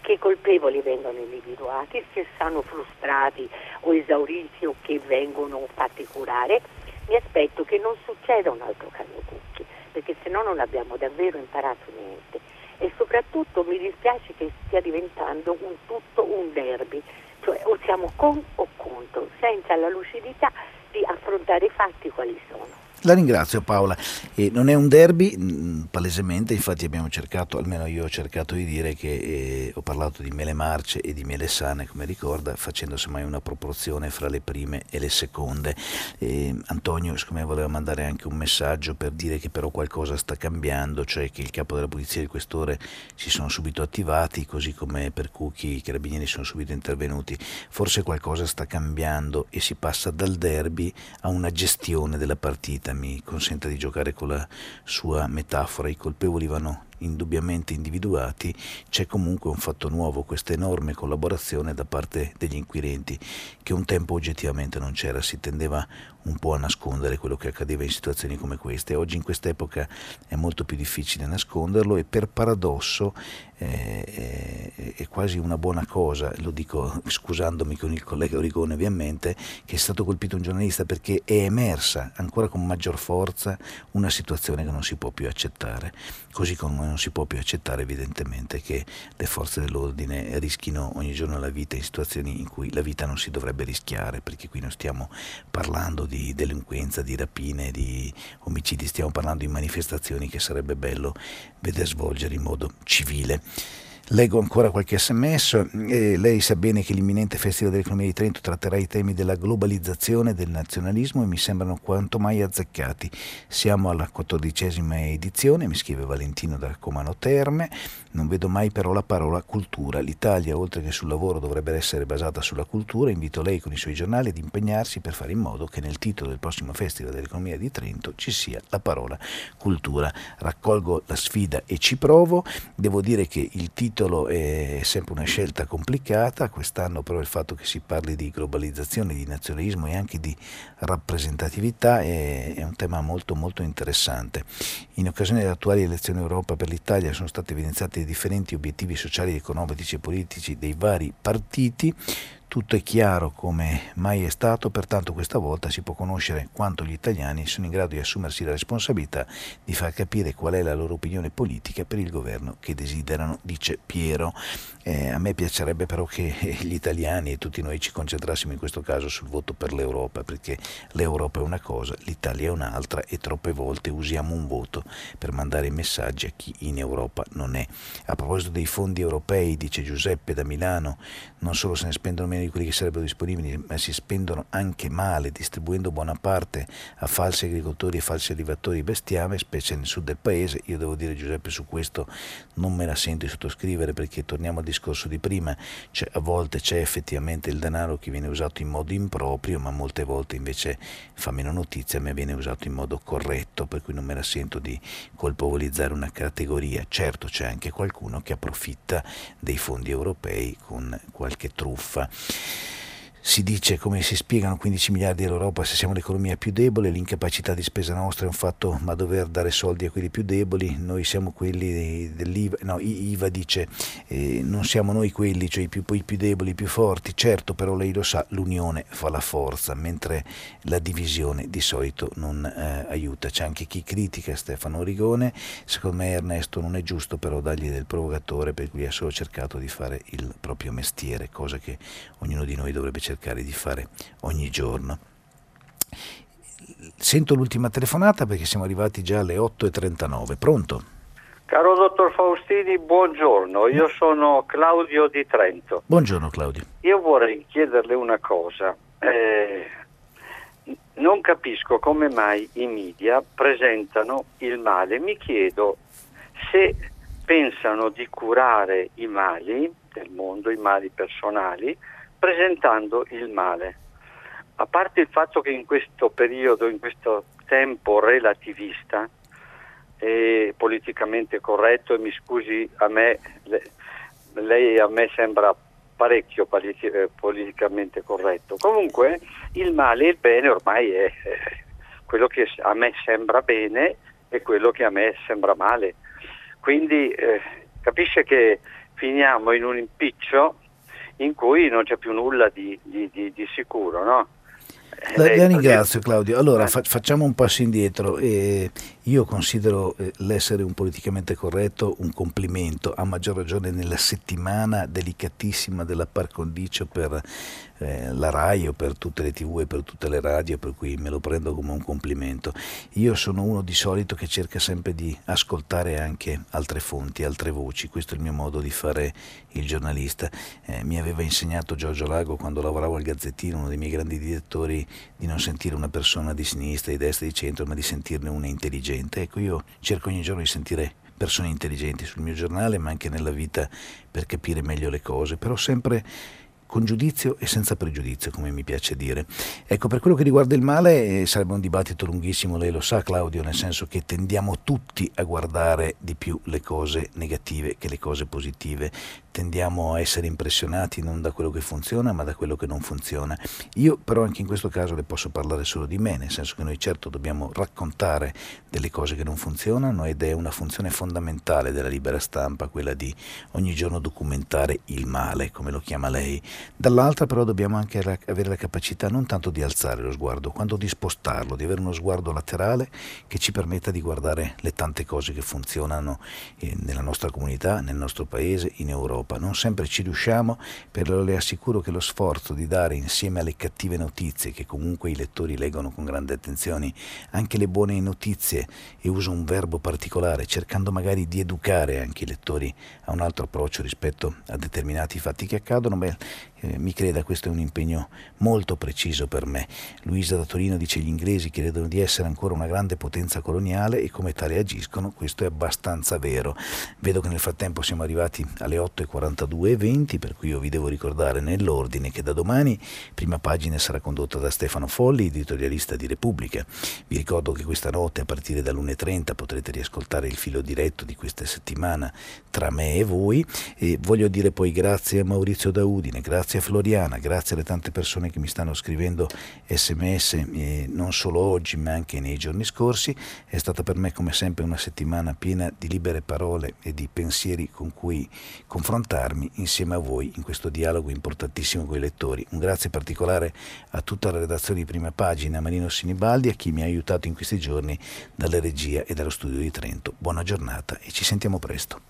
che i colpevoli vengono individuati, se sono frustrati o esauriti o che vengono fatti curare, mi aspetto che non succeda un altro Carlo Cucchi, perché se no non abbiamo davvero imparato niente. E soprattutto mi dispiace che stia diventando un tutto un derby, cioè o siamo con o contro, senza la lucidità di affrontare i fatti quali sono. La ringrazio Paola. E non è un derby, palesemente, infatti abbiamo cercato, almeno io ho cercato di dire che eh, ho parlato di mele marce e di mele sane, come ricorda, facendo semmai una proporzione fra le prime e le seconde. E Antonio, siccome voleva mandare anche un messaggio per dire che però qualcosa sta cambiando, cioè che il capo della polizia e il questore si sono subito attivati, così come per Cucchi i carabinieri sono subito intervenuti. Forse qualcosa sta cambiando e si passa dal derby a una gestione della partita mi consenta di giocare con la sua metafora, i colpevoli vanno indubbiamente individuati, c'è comunque un fatto nuovo, questa enorme collaborazione da parte degli inquirenti che un tempo oggettivamente non c'era, si tendeva un po' a nascondere quello che accadeva in situazioni come queste. Oggi in quest'epoca è molto più difficile nasconderlo e per paradosso eh, è, è, quasi una buona cosa, lo dico scusandomi con il collega Origone ovviamente, che è stato colpito un giornalista perché è emersa ancora con maggior forza una situazione che non si può più accettare, così come non si può più accettare evidentemente che le forze dell'ordine rischino ogni giorno la vita in situazioni in cui la vita non si dovrebbe rischiare, perché qui non stiamo parlando di delinquenza, di rapine, di omicidi, stiamo parlando di manifestazioni che sarebbe bello vedere svolgere in modo civile. Leggo ancora qualche sms. Eh, lei sa bene che l'imminente Festival dell'Economia di Trento tratterà i temi della globalizzazione e del nazionalismo e mi sembrano quanto mai azzeccati. Siamo alla quattordicesima edizione, mi scrive Valentino da Comano Terme. Non vedo mai però la parola cultura. L'Italia, oltre che sul lavoro, dovrebbe essere basata sulla cultura. Invito lei con i suoi giornali ad impegnarsi per fare in modo che nel titolo del prossimo Festival dell'Economia di Trento ci sia la parola cultura. Raccolgo la sfida e ci provo. Devo dire che il titolo è sempre una scelta complicata, quest'anno però il fatto che si parli di globalizzazione, di nazionalismo e anche di rappresentatività è, è un tema molto molto interessante. In occasione delle attuali elezioni Europa per l'Italia sono stati evidenziati i differenti obiettivi sociali, economici e politici dei vari partiti, tutto è chiaro come mai è stato, pertanto questa volta si può conoscere quanto gli italiani sono in grado di assumersi la responsabilità di far capire qual è la loro opinione politica per il governo che desiderano, dice Piero. Eh, a me piacerebbe però che gli italiani e tutti noi ci concentrassimo in questo caso sul voto per l'Europa, perché l'Europa è una cosa, l'Italia è un'altra e troppe volte usiamo un voto per mandare messaggi a chi in Europa non è. A proposito dei fondi europei, dice Giuseppe da Milano, non solo se ne spendono meno di quelli che sarebbero disponibili, ma si spendono anche male, distribuendo buona parte a falsi agricoltori e falsi allevatori di bestiame, specie nel sud del paese. Io devo dire Giuseppe su questo non me la sento di sottoscrivere perché torniamo al discorso di prima, cioè, a volte c'è effettivamente il denaro che viene usato in modo improprio, ma molte volte invece fa meno notizia, ma viene usato in modo corretto, per cui non me la sento di colpevolizzare una categoria. Certo c'è anche qualcuno che approfitta dei fondi europei con qualche truffa si dice come si spiegano 15 miliardi all'Europa se siamo l'economia più debole, l'incapacità di spesa nostra è un fatto, ma dover dare soldi a quelli più deboli, noi siamo quelli dell'IVA, no, IVA dice eh, non siamo noi quelli, cioè i più, i più deboli, i più forti, certo però lei lo sa, l'unione fa la forza, mentre la divisione di solito non eh, aiuta, c'è anche chi critica Stefano Rigone, secondo me Ernesto non è giusto però dargli del provocatore per cui ha solo cercato di fare il proprio mestiere, cosa che ognuno di noi dovrebbe cercare cercare di fare ogni giorno. Sento l'ultima telefonata perché siamo arrivati già alle 8.39. Pronto? Caro dottor Faustini, buongiorno. Io sono Claudio di Trento. Buongiorno Claudio. Io vorrei chiederle una cosa. Eh, non capisco come mai i media presentano il male. Mi chiedo se pensano di curare i mali del mondo, i mali personali, presentando il male. A parte il fatto che in questo periodo, in questo tempo relativista e politicamente corretto, e mi scusi, a me, lei a me sembra parecchio eh, politicamente corretto. Comunque il male e il bene ormai è quello che a me sembra bene e quello che a me sembra male. Quindi eh, capisce che finiamo in un impiccio in cui non c'è più nulla di, di, di, di sicuro. No? La, la, ringrazio Claudio. Allora fa, facciamo un passo indietro. Eh, io considero eh, l'essere un politicamente corretto un complimento, a maggior ragione nella settimana delicatissima della par condicio per eh, la RAI o per tutte le tv e per tutte le radio, per cui me lo prendo come un complimento. Io sono uno di solito che cerca sempre di ascoltare anche altre fonti, altre voci, questo è il mio modo di fare il giornalista. Eh, mi aveva insegnato Giorgio Lago quando lavoravo al Gazzettino, uno dei miei grandi direttori, di non sentire una persona di sinistra, di destra, di centro, ma di sentirne una intelligente. Ecco, io cerco ogni giorno di sentire persone intelligenti sul mio giornale, ma anche nella vita per capire meglio le cose, però sempre con giudizio e senza pregiudizio, come mi piace dire. Ecco, per quello che riguarda il male eh, sarebbe un dibattito lunghissimo, lei lo sa Claudio, nel senso che tendiamo tutti a guardare di più le cose negative che le cose positive, tendiamo a essere impressionati non da quello che funziona ma da quello che non funziona. Io però anche in questo caso le posso parlare solo di me, nel senso che noi certo dobbiamo raccontare delle cose che non funzionano ed è una funzione fondamentale della libera stampa quella di ogni giorno documentare il male, come lo chiama lei. Dall'altra però dobbiamo anche avere la capacità non tanto di alzare lo sguardo, quanto di spostarlo, di avere uno sguardo laterale che ci permetta di guardare le tante cose che funzionano eh, nella nostra comunità, nel nostro paese, in Europa Europa. Non sempre ci riusciamo, però le assicuro che lo sforzo di dare insieme alle cattive notizie, che comunque i lettori leggono con grande attenzione, anche le buone notizie, e uso un verbo particolare, cercando magari di educare anche i lettori a un altro approccio rispetto a determinati fatti che accadono, beh, eh, mi creda, questo è un impegno molto preciso per me. Luisa da Torino dice gli inglesi credono di essere ancora una grande potenza coloniale e come tale agiscono, questo è abbastanza vero. Vedo che nel frattempo siamo arrivati alle 8.42 e 20, per cui io vi devo ricordare nell'ordine che da domani prima pagina sarà condotta da Stefano Folli, editorialista di Repubblica. Vi ricordo che questa notte a partire dall'1.30 potrete riascoltare il filo diretto di questa settimana tra me e voi e voglio dire poi grazie a Maurizio Daudine, grazie a Floriana, grazie alle tante persone che mi stanno scrivendo sms eh, non solo oggi ma anche nei giorni scorsi. È stata per me come sempre una settimana piena di libere parole e di pensieri con cui confrontarmi insieme a voi in questo dialogo importantissimo con i lettori. Un grazie particolare a tutta la redazione di prima pagina, a Marino Sinibaldi, a chi mi ha aiutato in questi giorni dalle regia e dallo studio di Trento. Buona giornata e ci sentiamo presto.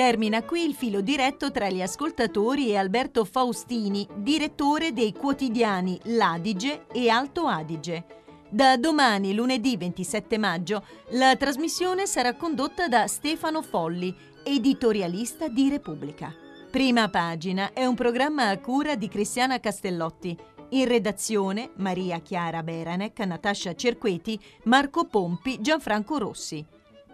Termina qui il filo diretto tra gli ascoltatori e Alberto Faustini, direttore dei quotidiani L'Adige e Alto Adige. Da domani, lunedì 27 maggio, la trasmissione sarà condotta da Stefano Folli, editorialista di Repubblica. Prima pagina è un programma a cura di Cristiana Castellotti. In redazione Maria Chiara Beranec, Natascia Cerqueti, Marco Pompi, Gianfranco Rossi.